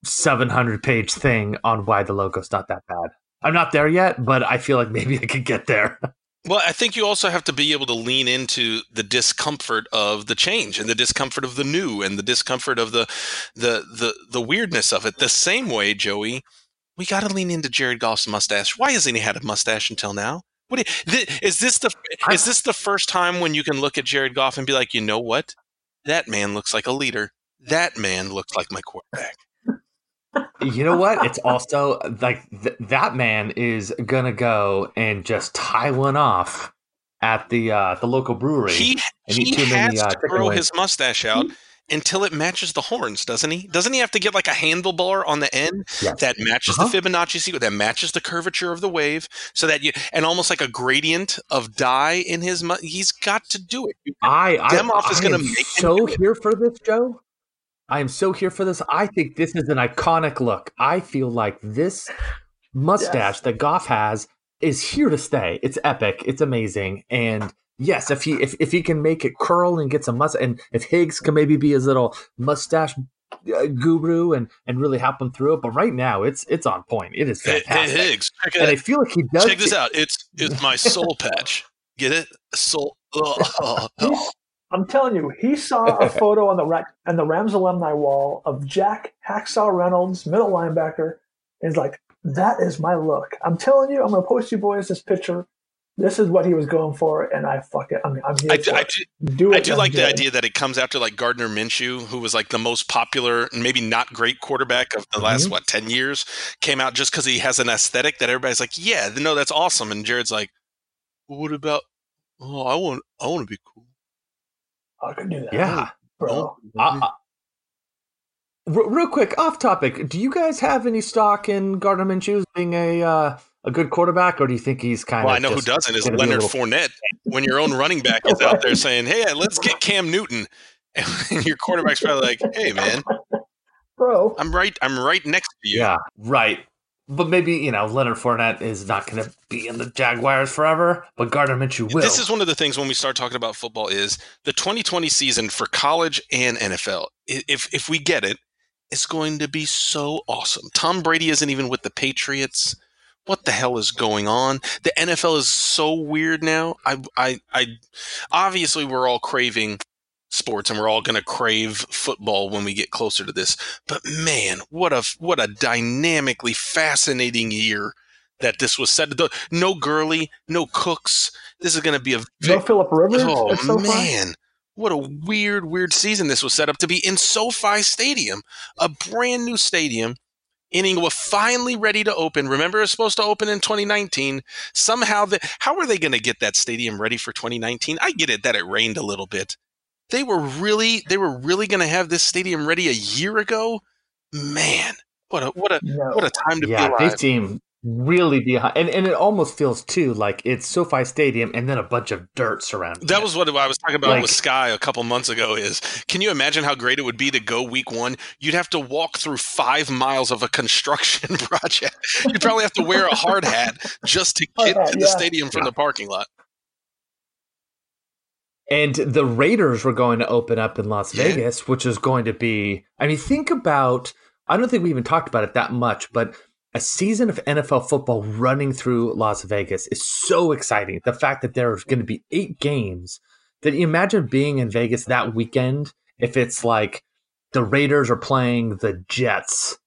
700 page thing on why the logo's not that bad. I'm not there yet, but I feel like maybe I could get there. Well, I think you also have to be able to lean into the discomfort of the change and the discomfort of the new and the discomfort of the the the, the weirdness of it. The same way, Joey, we got to lean into Jared Goff's mustache. Why hasn't he had a mustache until now? What do you, thi- is this the is this the first time when you can look at Jared Goff and be like, you know what, that man looks like a leader. That man looks like my quarterback. you know what? It's also like th- that man is going to go and just tie one off at the uh, the local brewery. He and he eat too many, has uh, to chicken grow wings. his mustache out until it matches the horns, doesn't he? Doesn't he have to get like a handlebar on the end Yes. that matches Uh-huh. the Fibonacci sequence, that matches the curvature of the wave, so that you and almost like a gradient of dye in his. Mu- he's got to do it. You- I, I, Demoff is gonna am make him so it. here for this, Joe. I am so here for this. I think this is an iconic look. I feel like this mustache Yes. that Goff has is here to stay. It's epic. It's amazing. And yes, if he if, if he can make it curl and get some must, and if Higgs can maybe be his little mustache uh, guru and and really help him through it. But right now, it's it's on point. It is Hey, hey. Higgs, check, and I feel like he does. check this out. It's it's my soul patch. Get it? Soul. Oh, He's, I'm telling you, he saw a photo on the Ra- on the Rams alumni wall of Jack Hacksaw Reynolds, middle linebacker, and he's like, "That is my look." I'm telling you, I'm going to post you boys this picture. This is what he was going for, and I fuck it. I mean, I'm here I, for I it. do, Do it. I do I'm like the idea that it comes after like Gardner Minshew, who was like the most popular and maybe not great quarterback of the last Mhm. what ten years, came out just because he has an aesthetic that everybody's like, yeah, no, that's awesome. And Jared's like, well, what about? Oh, I want, I want to be cool. I can do that. Yeah. bro. Uh, uh, real quick, off topic. Do you guys have any stock in Gardner Minshew being a uh, a good quarterback, or do you think he's kind Well, of? Well, I know who doesn't is gonna be a Leonard little- Fournette. When your own running back is out there saying, "Hey, let's get Cam Newton," and your quarterback's probably like, "Hey, man, bro. I'm right. I'm right next to you." Yeah, right. But maybe you know Leonard Fournette is not going to be in the Jaguars forever, but Gardner Minshew will. This is one of the things when we start talking about football is the 2020 season for college and NFL. If if we get it, it's going to be so awesome. Tom Brady isn't even with the Patriots. What the hell is going on? The NFL is so weird now. I I I obviously we're all craving sports and we're all going to crave football when we get closer to this. But man, what a what a dynamically fascinating year that this was set. To no Gurley, no Cooks. This is going to be a No Philip Rivers. Oh SoFi? man, what a weird, weird season this was set up to be in SoFi Stadium, a brand new stadium. Inning was finally ready to open. Remember, it was supposed to open in 2019. Somehow, the, how are they going to get that stadium ready for 2019? I get it that it rained a little bit. They were really, they were really going to have this stadium ready a year ago. Man, what a what a No. what a time to yeah, be alive. seem really behind, and and it almost feels too like it's SoFi Stadium and then a bunch of dirt surrounding. That it. was what I was talking about Like- with Sky a couple months ago. Is can you imagine how great it would be to go week one? You'd have to walk through five miles of a construction project. You'd probably have to wear a hard hat just to get hat, to the yeah. stadium from Yeah. the parking lot. And the Raiders were going to open up in Las Yeah. Vegas, which is going to be. I mean, think about. I don't think we even talked about it that much, but a season of NFL football running through Las Vegas is so exciting. The fact that there's going to be eight games. That you imagine being in Vegas that weekend if it's like the Raiders are playing the Jets.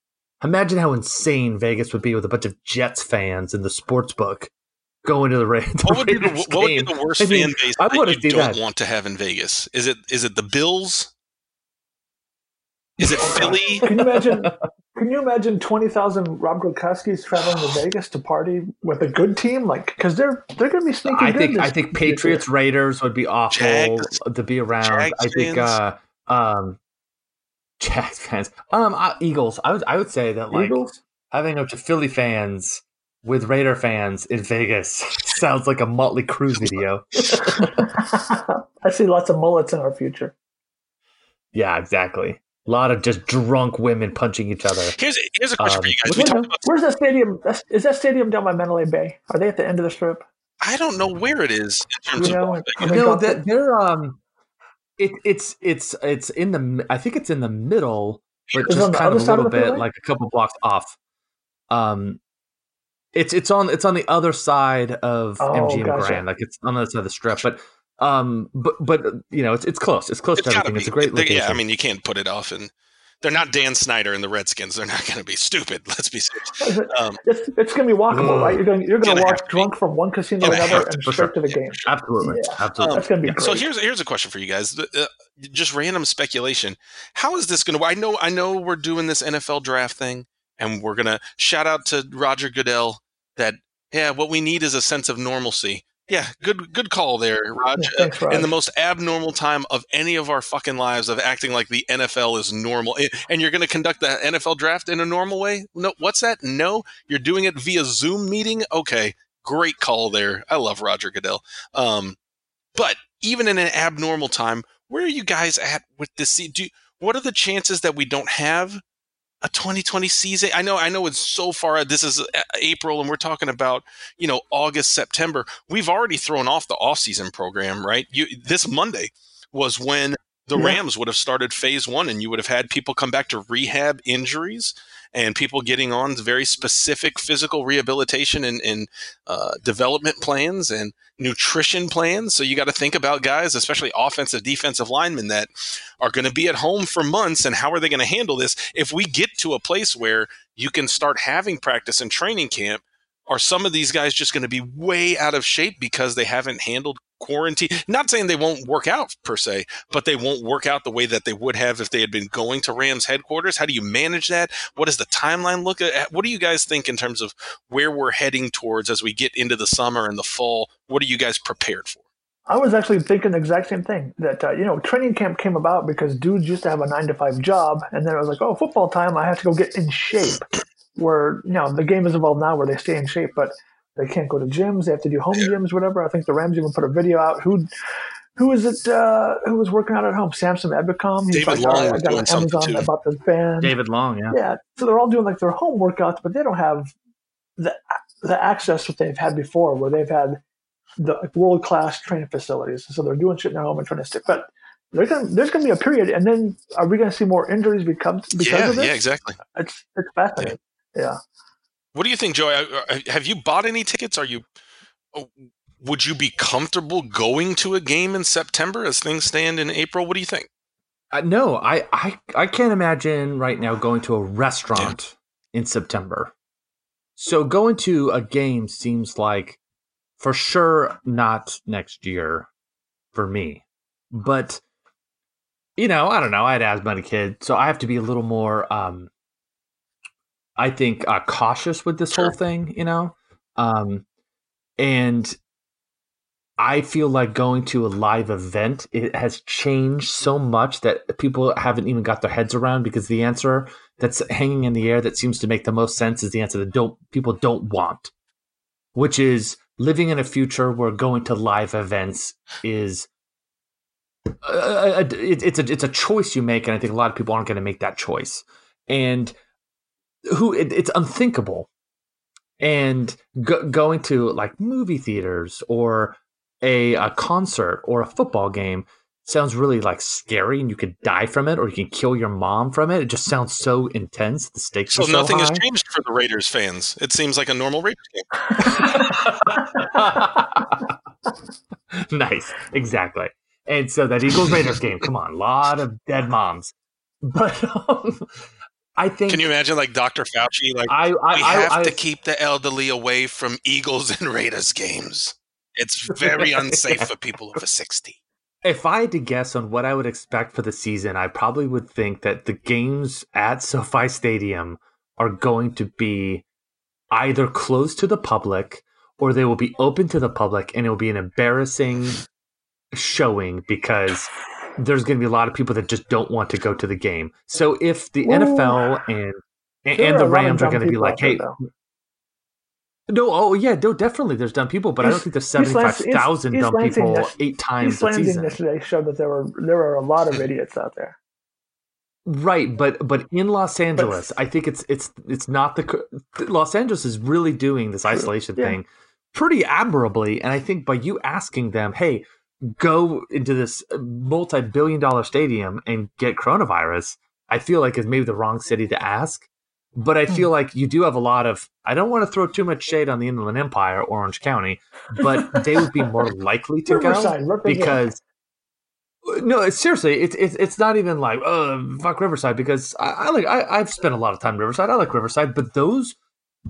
Imagine how insane Vegas would be with a bunch of Jets fans in the sports book going to the, Ra- the What would be the, Raiders what would be the worst I mean, fan base I that you don't that. want to have in Vegas? Is it is it the Bills? Is it Philly? Can you imagine? Can you imagine twenty thousand Rob Gronkowski's traveling to Vegas to party with a good team? Like, because they're they're going to be sneaking. I good think I think this year. Patriots Raiders would be awful Jags- to be around. Jags I think uh um Jags fans. Um uh, Eagles. I would I would say that like Eagles. having a bunch of Philly fans with Raider fans in Vegas sounds like a Motley Crue video. I see lots of mullets in our future. Yeah, exactly. A lot of just drunk women punching each other. Here's here's a question Um, for you guys. what We talked about. Where's that stadium? Is that stadium down by Mandalay Bay? Are they at the end of the strip? I don't know where it is in terms You know, Las I Vegas. mean, No, that they're um it, it's it's it's in the I think it's in the middle, but Is just kind of a side of little bit freeway? like a couple blocks off. Um it's it's on it's on the other side of Oh, MGM gotcha. Grand, like it's on the other side of the strip. But um but but you know it's it's close. It's close It's to everything. be. It's a great They- location. Yeah, I mean, you can't put it off. And they're not Dan Snyder and the Redskins. They're not going to be stupid. Let's be serious. Um, It's, it's going to be walkable, Ugh. right? You're going you're going Gonna walk to be. drunk from one casino to another to, and straight sure. to the game. absolutely, Yeah. absolutely. That's going to be great. so here's here's a question for you guys. Uh, just random speculation. How is this going to? I know I know we're doing this NFL draft thing, and we're going to shout out to Roger Goodell that yeah, what we need is a sense of normalcy. Yeah, good good call there, Raj. Yeah, thanks, Raj. in the most abnormal time of any of our fucking lives of acting like the NFL is normal. And you're going to conduct the NFL draft in a normal way? No, what's that? No, you're doing it via Zoom meeting? Okay, great call there. I love Roger Goodell. Um, but even in an abnormal time, where are you guys at with this? Do you, what are the chances that we don't have a 2020 season? I know, I know it's so far. This is uh, April, and we're talking about you know August, September. We've already thrown off the off-season program, right? You this Monday was when the Yeah. Rams would have started phase one, and you would have had people come back to rehab injuries and people getting on very specific physical rehabilitation and, and uh, development plans and nutrition plans. So you got to think about guys, especially offensive, defensive linemen that are going to be at home for months and how are they going to handle this? If we get to a place where you can start having practice and training camp, are some of these guys just going to be way out of shape because they haven't handled quarantine? Not saying they won't work out per se, but they won't work out the way that they would have if they had been going to Rams headquarters. How do you manage that? What does the timeline look at? What do you guys think in terms of where we're heading towards as we get into the summer and the fall? What are you guys prepared for? I was actually thinking the exact same thing. That uh, you know, training camp came about because dudes used to have a nine to five job, and then it was like, oh, football time, I have to go get in shape. Where you know the game is evolved now, where they stay in shape, but they can't go to gyms. They have to do home gyms, whatever. I think the Rams even put a video out. Who who is it? Uh, who was working out at home? Samson Ebukam. He's David like, Long I got on Amazon about the band. David Long, yeah. Yeah. So they're all doing like their home workouts, but they don't have the the access that they've had before, where they've had the world class training facilities. So they're doing shit in their home and trying to stick. But gonna, there's going to be a period, and then are we going to see more injuries because because yeah, of this? Yeah, exactly. It's it's fascinating. Yeah. yeah. What do you think, Joey? Have you bought any tickets? Are you? Oh, would you be comfortable going to a game in September as things stand in April? What do you think? Uh, no, I, I I can't imagine right now going to a restaurant yeah. in September. So going to a game seems like for sure not next year for me. But you know, I don't know. I had asthma as a kid, so I have to be a little more um I think uh, cautious with this sure. whole thing, you know. Um and I feel like going to a live event it has changed so much that people haven't even got their heads around because the answer that's hanging in the air that seems to make the most sense is the answer that don't people don't want, which is living in a future where going to live events is a, a, a, it, it's a it's a choice you make, and I think a lot of people aren't going to make that choice. And who it, it's unthinkable. And go, going to like movie theaters or a, a concert or a football game sounds really like scary and you could die from it or you can kill your mom from it. It just sounds so intense. The stakes so, so nothing high. has changed for the Raiders fans. It seems like a normal Raiders game. nice. Exactly. And so that Eagles Raiders game, come on, a lot of dead moms. But um, I think. Can you imagine, like Dr. Fauci, like I, I we have I, to keep the elderly away from Eagles and Raiders games. It's very unsafe for people over sixty. If I had to guess on what I would expect for the season, I probably would think that the games at SoFi Stadium are going to be either closed to the public or they will be open to the public and it will be an embarrassing showing because there's going to be a lot of people that just don't want to go to the game. So if the Ooh. NFL and and, the Rams are going to be like, hey, no, oh yeah, no, definitely. There's dumb people, but East, I don't think there's seventy five thousand dumb people this, eight times East Lansing season. yesterday showed that there were there were a lot of idiots out there. Right, but but in Los Angeles, but, I think it's it's it's not the Los Angeles is really doing this isolation yeah. thing pretty admirably, and I think by you asking them, hey, go into this multi billion dollar stadium and get coronavirus, I feel like is maybe the wrong city to ask. But I feel hmm. like you do have a lot of. I don't want to throw too much shade on the Inland Empire, Orange County, but they would be more likely to go because. No, seriously, it's it's it's not even like oh fuck Riverside because I, I like I, I've spent a lot of time in Riverside. I like Riverside, but those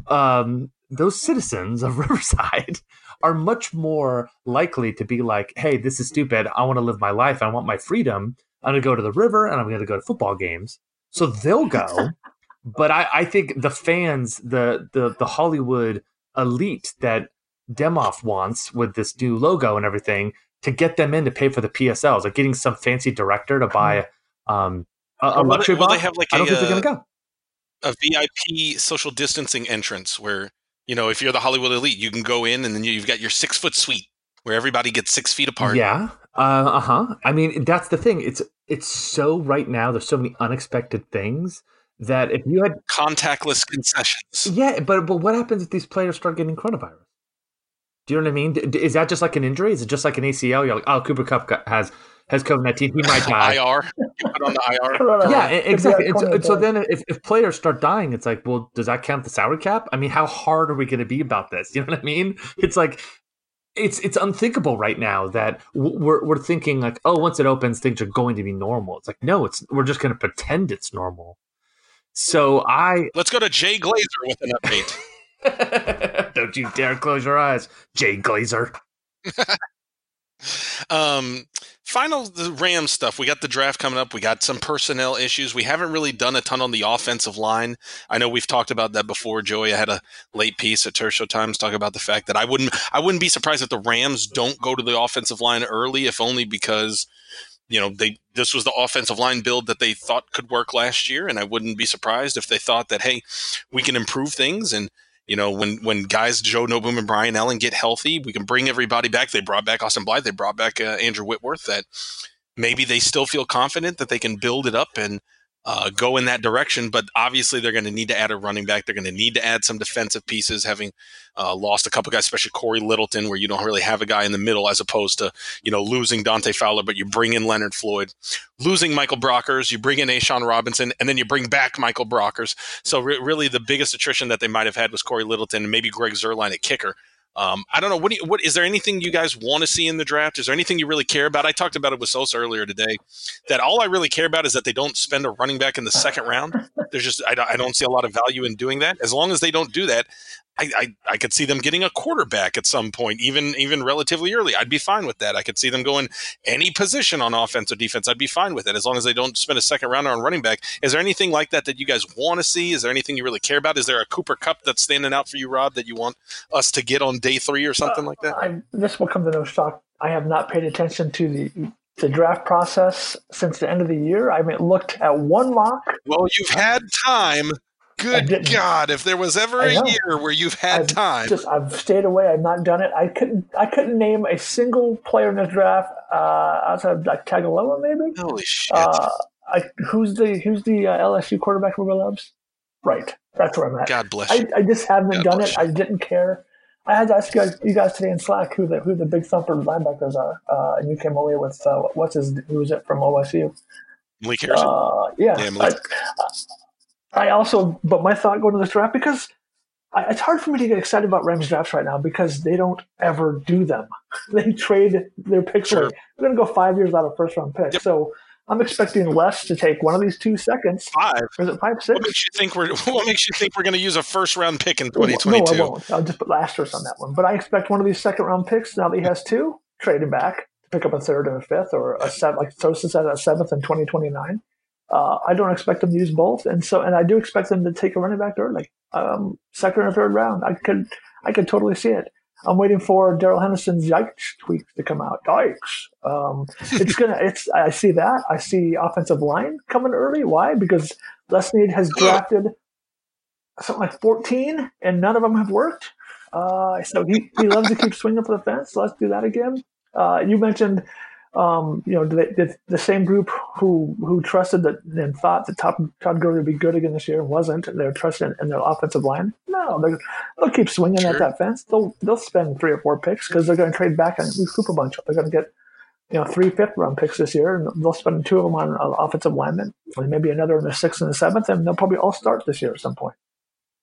um those citizens of Riverside are much more likely to be like, hey, this is stupid. I want to live my life. I want my freedom. I'm going to go to the river and I'm going to go to football games. So they'll go. but I, I think the fans, the, the, the Hollywood elite that Demoff wants with this new logo and everything to get them in to pay for the PSLs, like getting some fancy director to buy um, a, a luxury box. They have like I don't a, think they're going to go. A VIP social distancing entrance where you know, if you're the Hollywood elite, you can go in and then you've got your six foot suite where everybody gets six feet apart. Yeah. Uh huh. I mean, that's the thing. It's it's so right now. There's so many unexpected things that if you had contactless concessions. Yeah, but but what happens if these players start getting coronavirus? Do you know what I mean? Is that just like an injury? Is it just like an ACL? You're like, oh, Cooper Kupp has has COVID nineteen, he might die. IR, you put on the IR. yeah, exactly. And so, so, then, if, if players start dying, it's like, well, does that count the salary cap? I mean, how hard are we going to be about this? You know what I mean? It's like it's it's unthinkable right now that we're we're thinking like, oh, once it opens, things are going to be normal. It's like, no, it's we're just going to pretend it's normal. So I let's go to Jay Glazer with an update. Don't you dare close your eyes, Jay Glazer. Um, final the Rams stuff. We got the draft coming up. We got some personnel issues. We haven't really done a ton on the offensive line. I know we've talked about that before. Joey, I had a late piece at Turf Show Times talking about the fact that I wouldn't I wouldn't be surprised if the Rams don't go to the offensive line early, if only because you know they this was the offensive line build that they thought could work last year, and I wouldn't be surprised if they thought that hey, we can improve things and you know, when when guys Joe Noteboom and Brian Allen get healthy, we can bring everybody back. They brought back Austin Blythe. They brought back uh, Andrew Whitworth. That maybe they still feel confident that they can build it up and uh, go in that direction. But obviously, they're going to need to add a running back. They're going to need to add some defensive pieces, having uh, lost a couple guys, especially Corey Littleton, where you don't really have a guy in the middle, as opposed to you know losing Dante Fowler, but you bring in Leonard Floyd, losing Michael Brockers, you bring in A'Shawn Robinson, and then you bring back Michael Brockers. So re- really, the biggest attrition that they might have had was Corey Littleton and maybe Greg Zuerlein at kicker. Um, I don't know. What, do you, what is there anything you guys want to see in the draft? Is there anything you really care about? I talked about it with Sosa earlier today. That all I really care about is that they don't spend a running back in the second round. There's just I, I don't see a lot of value in doing that. As long as they don't do that, I, I, I, could see them getting a quarterback at some point, even even relatively early. I'd be fine with that. I could see them going any position on offense or defense. I'd be fine with it as long as they don't spend a second rounder on running back. Is there anything like that that you guys want to see? Is there anything you really care about? Is there a Cooper Kupp that's standing out for you, Rob, that you want us to get on day three or something uh, like that? I, this will come to no shock. I have not paid attention to the the draft process since the end of the year. I mean, looked at one mock. Well, you've had time Good God! If there was ever a year where you've had I've time, just I've stayed away. I've not done it. I couldn't. I couldn't name a single player in this draft uh, outside of like Tagovailoa, maybe. Holy shit! Uh, I, who's the Who's the uh, LSU quarterback everybody loves? Right. That's where I'm at. God bless you. I, I just haven't God done it. You. I didn't care. I had to ask you guys, you guys today in Slack who the who the big thumper linebackers are, uh, and you came away with uh, what's his who was it from OSU? Malik Harrison. Uh, yeah, yeah. I, I also, but my thought going to this draft because I, it's hard for me to get excited about Rams drafts right now because they don't ever do them. they trade their picks sure. We're going to go five years out of first round pick. Yep. So I'm expecting Les to take one of these two seconds. Five. Or is it five, six? What makes you think we're What makes you think we're going to use a first round pick in 2022? No, I won't. I'll just put asterisk on that one. But I expect one of these second round picks. Now that he has two, trade him back to pick up a third or a fifth or a seventh, like Sosa said, a seventh in 2029. Uh, I don't expect them to use both, and so and I do expect them to take a running back early, um, second or third round. I could I could totally see it. I'm waiting for Darrell Henderson's yikes tweets to come out. Yikes! Um, it's gonna. It's. I see that. I see offensive line coming early. Why? Because Les Snead has drafted something like 14, and none of them have worked. Uh, so he, he loves to keep swinging for the fence. Let's do that again. Uh, you mentioned um, you know, the, the, the, same group who who trusted that and thought that Todd, Todd Gurley would be good again this year wasn't. They're trusting in their offensive line. No, they'll keep swinging sure. at that fence. They'll they'll spend three or four picks because they're going to trade back and recoup a bunch. They're going to get you know three fifth round picks this year, and they'll spend two of them on uh, offensive linemen, and maybe another in the sixth and the seventh, and they'll probably all start this year at some point.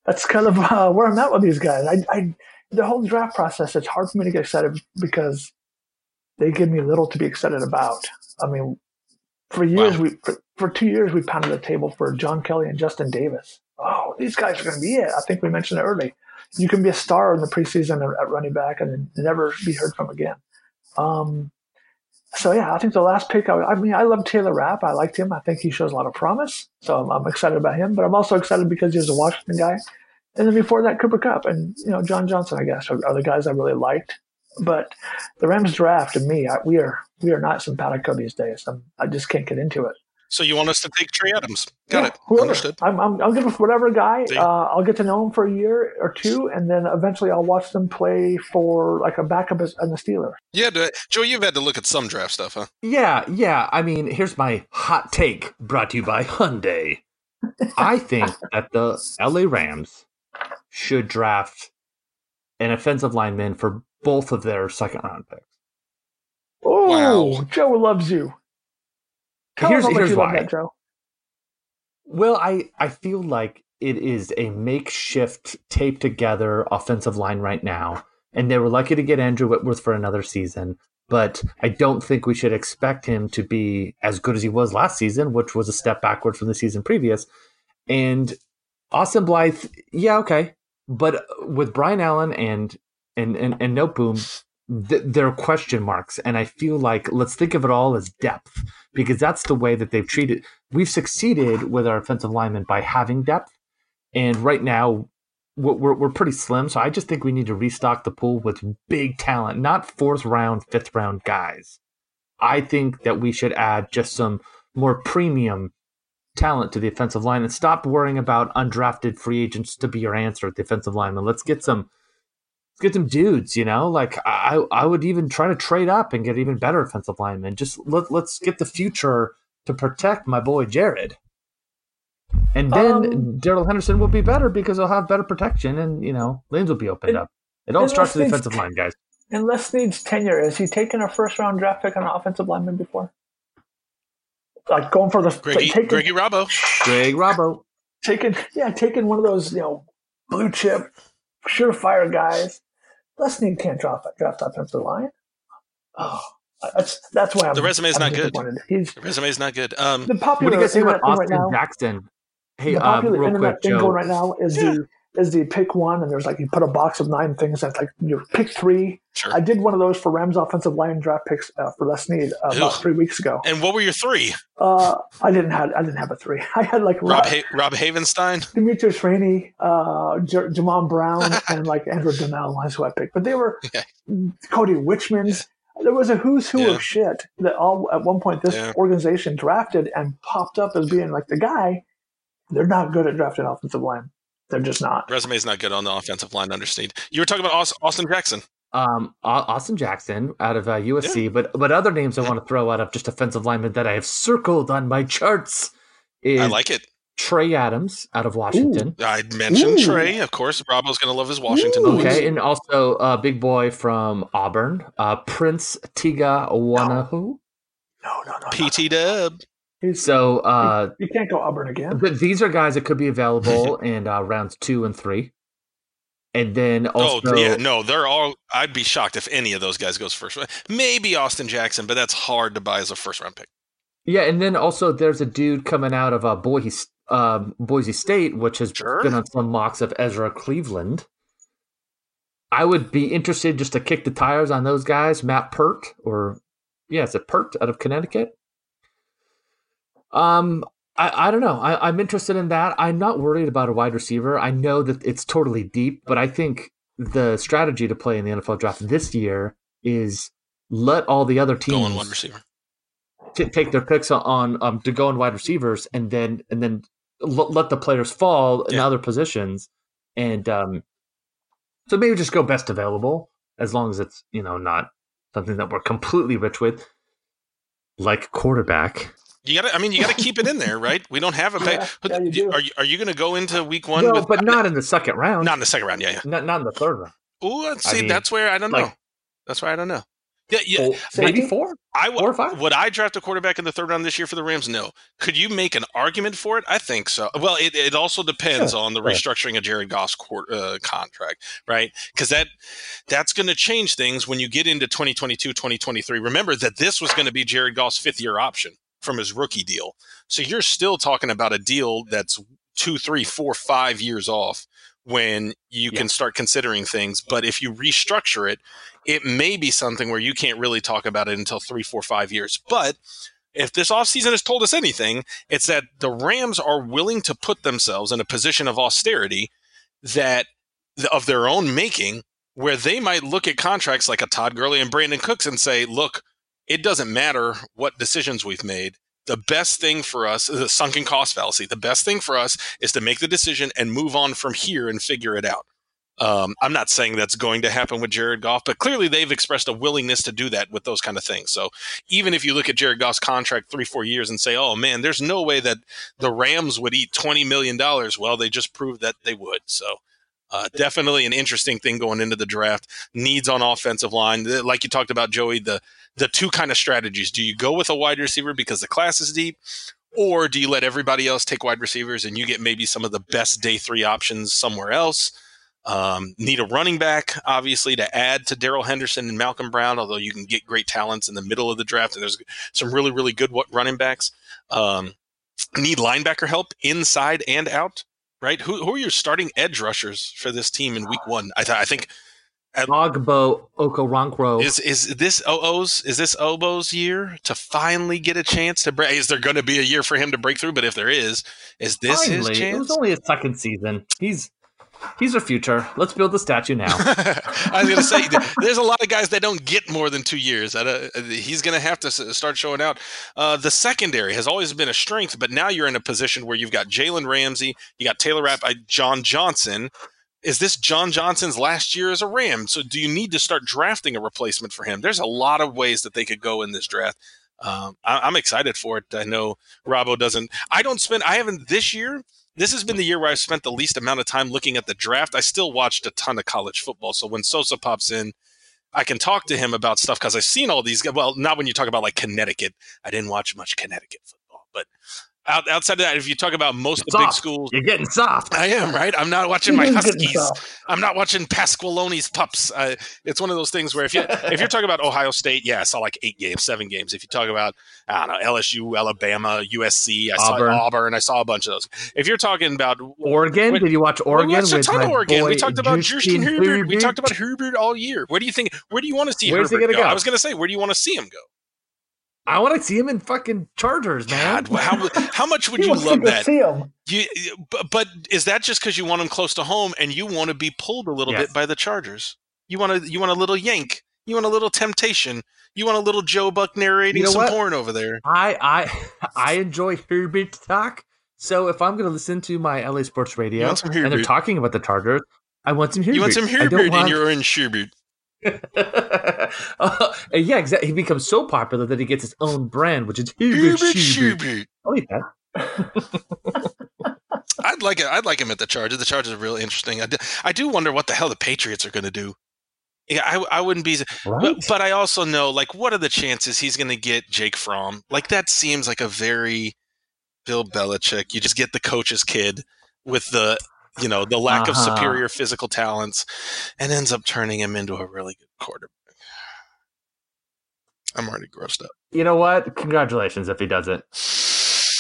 That's kind of uh, where I'm at with these guys. I, I the whole draft process. It's hard for me to get excited because they give me little to be excited about. I mean, for years wow. we for, for, two years we pounded the table for John Kelly and Justin Davis. Oh, these guys are going to be it. I think we mentioned it early. You can be a star in the preseason at running back and never be heard from again. Um, so yeah, I think the last pick. I, I, mean, I love Taylor Rapp. I liked him. I think he shows a lot of promise. So I'm, I'm, excited about him. But I'm also excited because he's a Washington guy. And then before that, Cooper Kupp and you know John Johnson. I guess are, are the guys I really liked. But the Rams draft and me, I, we are we are not simpatico these days. I'm, i just can't get into it. So you want us to take Trey Adams? Got yeah, it. Whoever. Understood. I'm, I'm, I'll give whatever guy. Uh, I'll get to know him for a year or two, and then eventually I'll watch them play for like a backup as, the Steelers. Yeah, Joe, you've had to look at some draft stuff, huh? Yeah, yeah. I mean, here's my hot take brought to you by Hyundai. I think that the LA Rams should draft an offensive lineman for both of their second round picks. Oh, wow. Joe loves you. Tell here's, here's you why. That, Joe. Well, I, I feel like it is a makeshift taped together offensive line right now, and they were lucky to get Andrew Whitworth for another season. But I don't think we should expect him to be as good as he was last season, which was a step backward from the season previous. And Austin Blythe, yeah, okay, but with Brian Allen and and and, and Noteboom, th- there are question marks, and I feel like let's think of it all as depth because that's the way that they've treated. We've succeeded with our offensive linemen by having depth, and right now we're, we're pretty slim. So I just think we need to restock the pool with big talent, not fourth round, fifth round guys. I think that we should add just some more premium talent to the offensive line and stop worrying about undrafted free agents to be your answer at the offensive lineman. Let's get some get some dudes, you know? Like I I would even try to trade up and get even better offensive linemen. Just let, let's get the future to protect my boy Jared. And then Um, Darrell Henderson will be better because he'll have better protection and, you know, lanes will be opened And- up. It all and starts with the let's offensive line, guys. And Les needs tenure. Has he taken a first round draft pick on an offensive lineman before? Like going for the Greggy, taking, Greggy Robbo. Greg Robbo. taking yeah, taking one of those, you know, blue chip, surefire guys. Les Snead can't draft draft offensive line. Oh, that's that's why I'm, The resume I'm not good. disappointed. He's The resume's not good. Um, the What popular do you guys think internet about thing right Austin now. Jackson? Hey, the uh, popular real internet quick, thing Joe. going right now is Yeah. the is the pick one, and there's like you put a box of nine things that's like you pick three. sure. I did one of those for Rams offensive line draft picks uh, for Les Snead uh, about three weeks ago. and what were your three? Uh, I didn't have I didn't have a three. I had like Rob Rob, ha- Rob Havenstein. Demetrius Rhaney, uh, J- Jamon Brown, and like Andrew Donnal. That's who I picked. But they were Okay. Cody Wichmann's. There was a who's who Yeah. of shit that all at one point this Yeah. organization drafted and popped up as being like the guy. They're not good at drafting offensive line. They're just not. Resume's not good on the offensive line. Understand? You were talking about Austin Jackson. Um, Austin Jackson out of uh, USC, but but other names I want to throw out of just offensive linemen that I have circled on my charts is I like it. Trey Adams out of Washington. I mentioned Ooh. Trey, of course. Robbo's going to love his Washington Ooh. Okay, and also a uh, big boy from Auburn, uh, Prince Tega Wanogho. No, no, no. no. PT Dub. He's, So uh, you can't go Auburn again. th- these are guys that could be available in uh, rounds two and three, and then also oh yeah, no, they're all. I'd be shocked if any of those guys goes first. Maybe Austin Jackson, but that's hard to buy as a first round pick. Yeah, and then also there's a dude coming out of uh, Boise, um, Boise State, which has Sure. been on some mocks of Ezra Cleveland. I would be interested just to kick the tires on those guys. Matt Peart, or yeah, it's a Peart out of Connecticut. Um, I, I don't know. I, I'm interested in that. I'm not worried about a wide receiver. I know that it's totally deep, but I think the strategy to play in the NFL draft this year is let all the other teams Go on one receiver. to take their picks on um, to go on wide receivers and then and then l- let the players fall in other positions and um, so maybe just go best available as long as it's you know not something that we're completely rich with like quarterback You got to. I mean, you got to keep it in there, right? We don't have a pick. Yeah, yeah, you. Are you Are you going to go into week one? no with, but not in the second round not in the second round. Yeah, yeah. not, not in the third round Oh, see, mean, that's where I don't know. like- That's where I don't know. Yeah, yeah. Four- maybe four I four or five? would I draft a quarterback in the third round this year for the Rams? No. Could you make an argument for it? I think so. Well, it, it also depends Sure, on the restructuring of Jared Goff's court, uh, contract, right? Because that that's going to change things when you get into 2022, 2023. Remember that this was going to be Jared Goff's fifth year option from his rookie deal. So you're still talking about a deal that's two, three, four, five years off when you Yeah. can start considering things. But if you restructure it, it may be something where you can't really talk about it until three, four, five years. But if this offseason has told us anything, it's that the Rams are willing to put themselves in a position of austerity that of their own making, where they might look at contracts like a Todd Gurley and Brandin Cooks and say, look, it doesn't matter what decisions we've made. The best thing for us is a sunken cost fallacy. The best thing for us is to make the decision and move on from here and figure it out. Um, I'm not saying that's going to happen with Jared Goff, but clearly they've expressed a willingness to do that with those kind of things. So even if you look at Jared Goff's contract three, four years and say, oh man, there's no way that the Rams would eat $20 million, well, they just proved that they would. So uh, definitely an interesting thing going into the draft. Needs on offensive line. Like you talked about, Joey, the, the two kind of strategies. Do you go with a wide receiver because the class is deep? Or do you let everybody else take wide receivers and you get maybe some of the best day three options somewhere else? Um, need a running back, obviously, to add to Darrell Henderson and Malcolm Brown, although you can get great talents in the middle of the draft, and there's some really, really good running backs. Um, need linebacker help inside and out. Right? Who who are your starting edge rushers for this team in week one? I th- I think Ogbo Okoronkwo. is is this OO's is this Obo's year to finally get a chance to break? Is there going to be a year for him to break through? But if there is, is this Finally, his it was only his second season. He's he's our future. Let's build the statue now. I was going to say, there's a lot of guys that don't get more than two years. Uh, he's going to have to start showing out. Uh, the secondary has always been a strength, but now you're in a position where you've got Jalen Ramsey, you got Taylor Rapp, uh, John Johnson. Is this John Johnson's last year as a Ram? So do you need to start drafting a replacement for him? There's a lot of ways that they could go in this draft. Um, I, I'm excited for it. I know Robbo doesn't. I don't spend. I haven't this year this has been the year where I've spent the least amount of time looking at the draft. I still watched a ton of college football. So when Sosa pops in, I can talk to him about stuff because I've seen all these. Well, not when you talk about like Connecticut. I didn't watch much Connecticut football. But out, outside of that, if you talk about most of the big schools, You're getting soft. I am, right? I'm not watching my He Huskies. I'm not watching Pasqualoni's pups. Uh, it's one of those things where if you if you're talking about Ohio State, yeah, I saw like eight games, seven games. If you talk about I don't know LSU, Alabama, USC, I saw Auburn. Auburn. I saw a bunch of those. If you're talking about Oregon. Wait, Did you watch Oregon? we watched a ton of Oregon. We talked about Justin Herbert. We talked about Herbert? Herbert all year. Where do you think? Where do you want to see Where's he Herbert gonna go? go? I was going to say, where do you want to see him go? I want to see him in fucking Chargers, man. God, how how much would you wants to love go that? See him. You, but, but is that just because you want him close to home and you want to be pulled a little Yes. bit by the Chargers? You want to you want a little yank. You want a little temptation. You want a little Joe Buck narrating You know some what? porn over there. I I I enjoy Herbert talk. So if I'm going to listen to my LA Sports Radio and they're talking about the Chargers, I want some Herbert. You want some I Herbert in want- your orange Sherbert. Uh, yeah, exactly. He becomes so popular that he gets his own brand, which is Herbert Herbert Sherbert. Sherbert. I'll eat that. I'd like it. I'd like him at the Chargers. The Chargers are really interesting. I do, I do wonder what the hell the Patriots are going to do. Yeah, I, I wouldn't be. Right? But, but I also know, like, what are the chances he's going to get Jake Fromm? Like, that seems like a very Bill Belichick. You just get the coach's kid with the, you know, the lack of Uh-huh. superior physical talents, and ends up turning him into a really good quarterback. I'm already grossed up. you know what? Congratulations if he does it.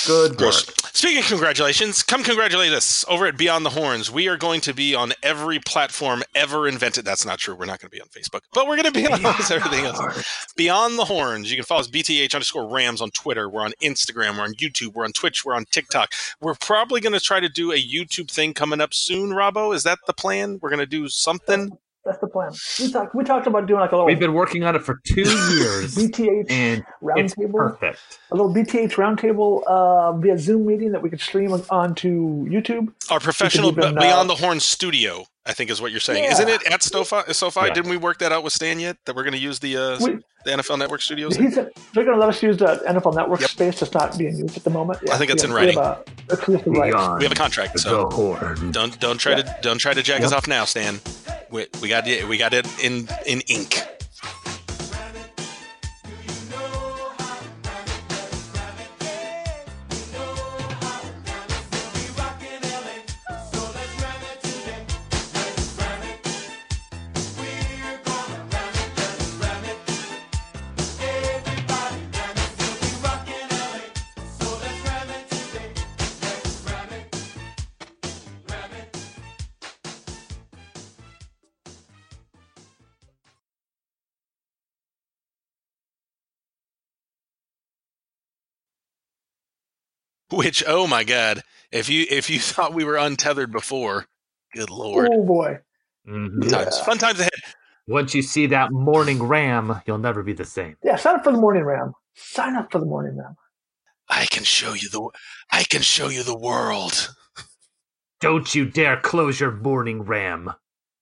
Good Gross. work. Speaking of congratulations, come congratulate us over at Beyond the Horns. We are going to be on every platform ever invented. That's not true. We're not going to be on Facebook, but we're going to be on everything else. Beyond the Horns. You can follow us BTH underscore Rams on Twitter. We're on Instagram. We're on YouTube. We're on Twitch. We're on TikTok. We're probably going to try to do a YouTube thing coming up soon, Robbo. Is that the plan? We're going to do something? That's the plan. We talked. We talked about doing like a little We've been working on it for two years, BTH and it's roundtable, perfect. a little BTH roundtable uh, via Zoom meeting that we could stream onto YouTube. Our professional even, uh, Beyond the Horns studio, I think is what you're saying. Yeah. Isn't it at SoFi? SoFi? Yeah. Didn't we work that out with Stan yet? That we're going to use the uh, We, the NFL Network studios? he's, they're going to let us use the NFL Network Yep. space that's not being used at the moment. I think it's we in have- we have a exclusive We have a contract, so don't don't try to don't try to jack us off now, Stan. We, we got it. We got it in in ink. Which oh my god, if you if you thought we were untethered before, good lord, Oh boy. Mhm. Yeah. times fun times ahead. Once you see that morning ram, you'll never be the same. Yeah, sign up for the morning ram. Sign up for the morning ram. I can show you the I can show you the world. Don't you dare close your morning ram.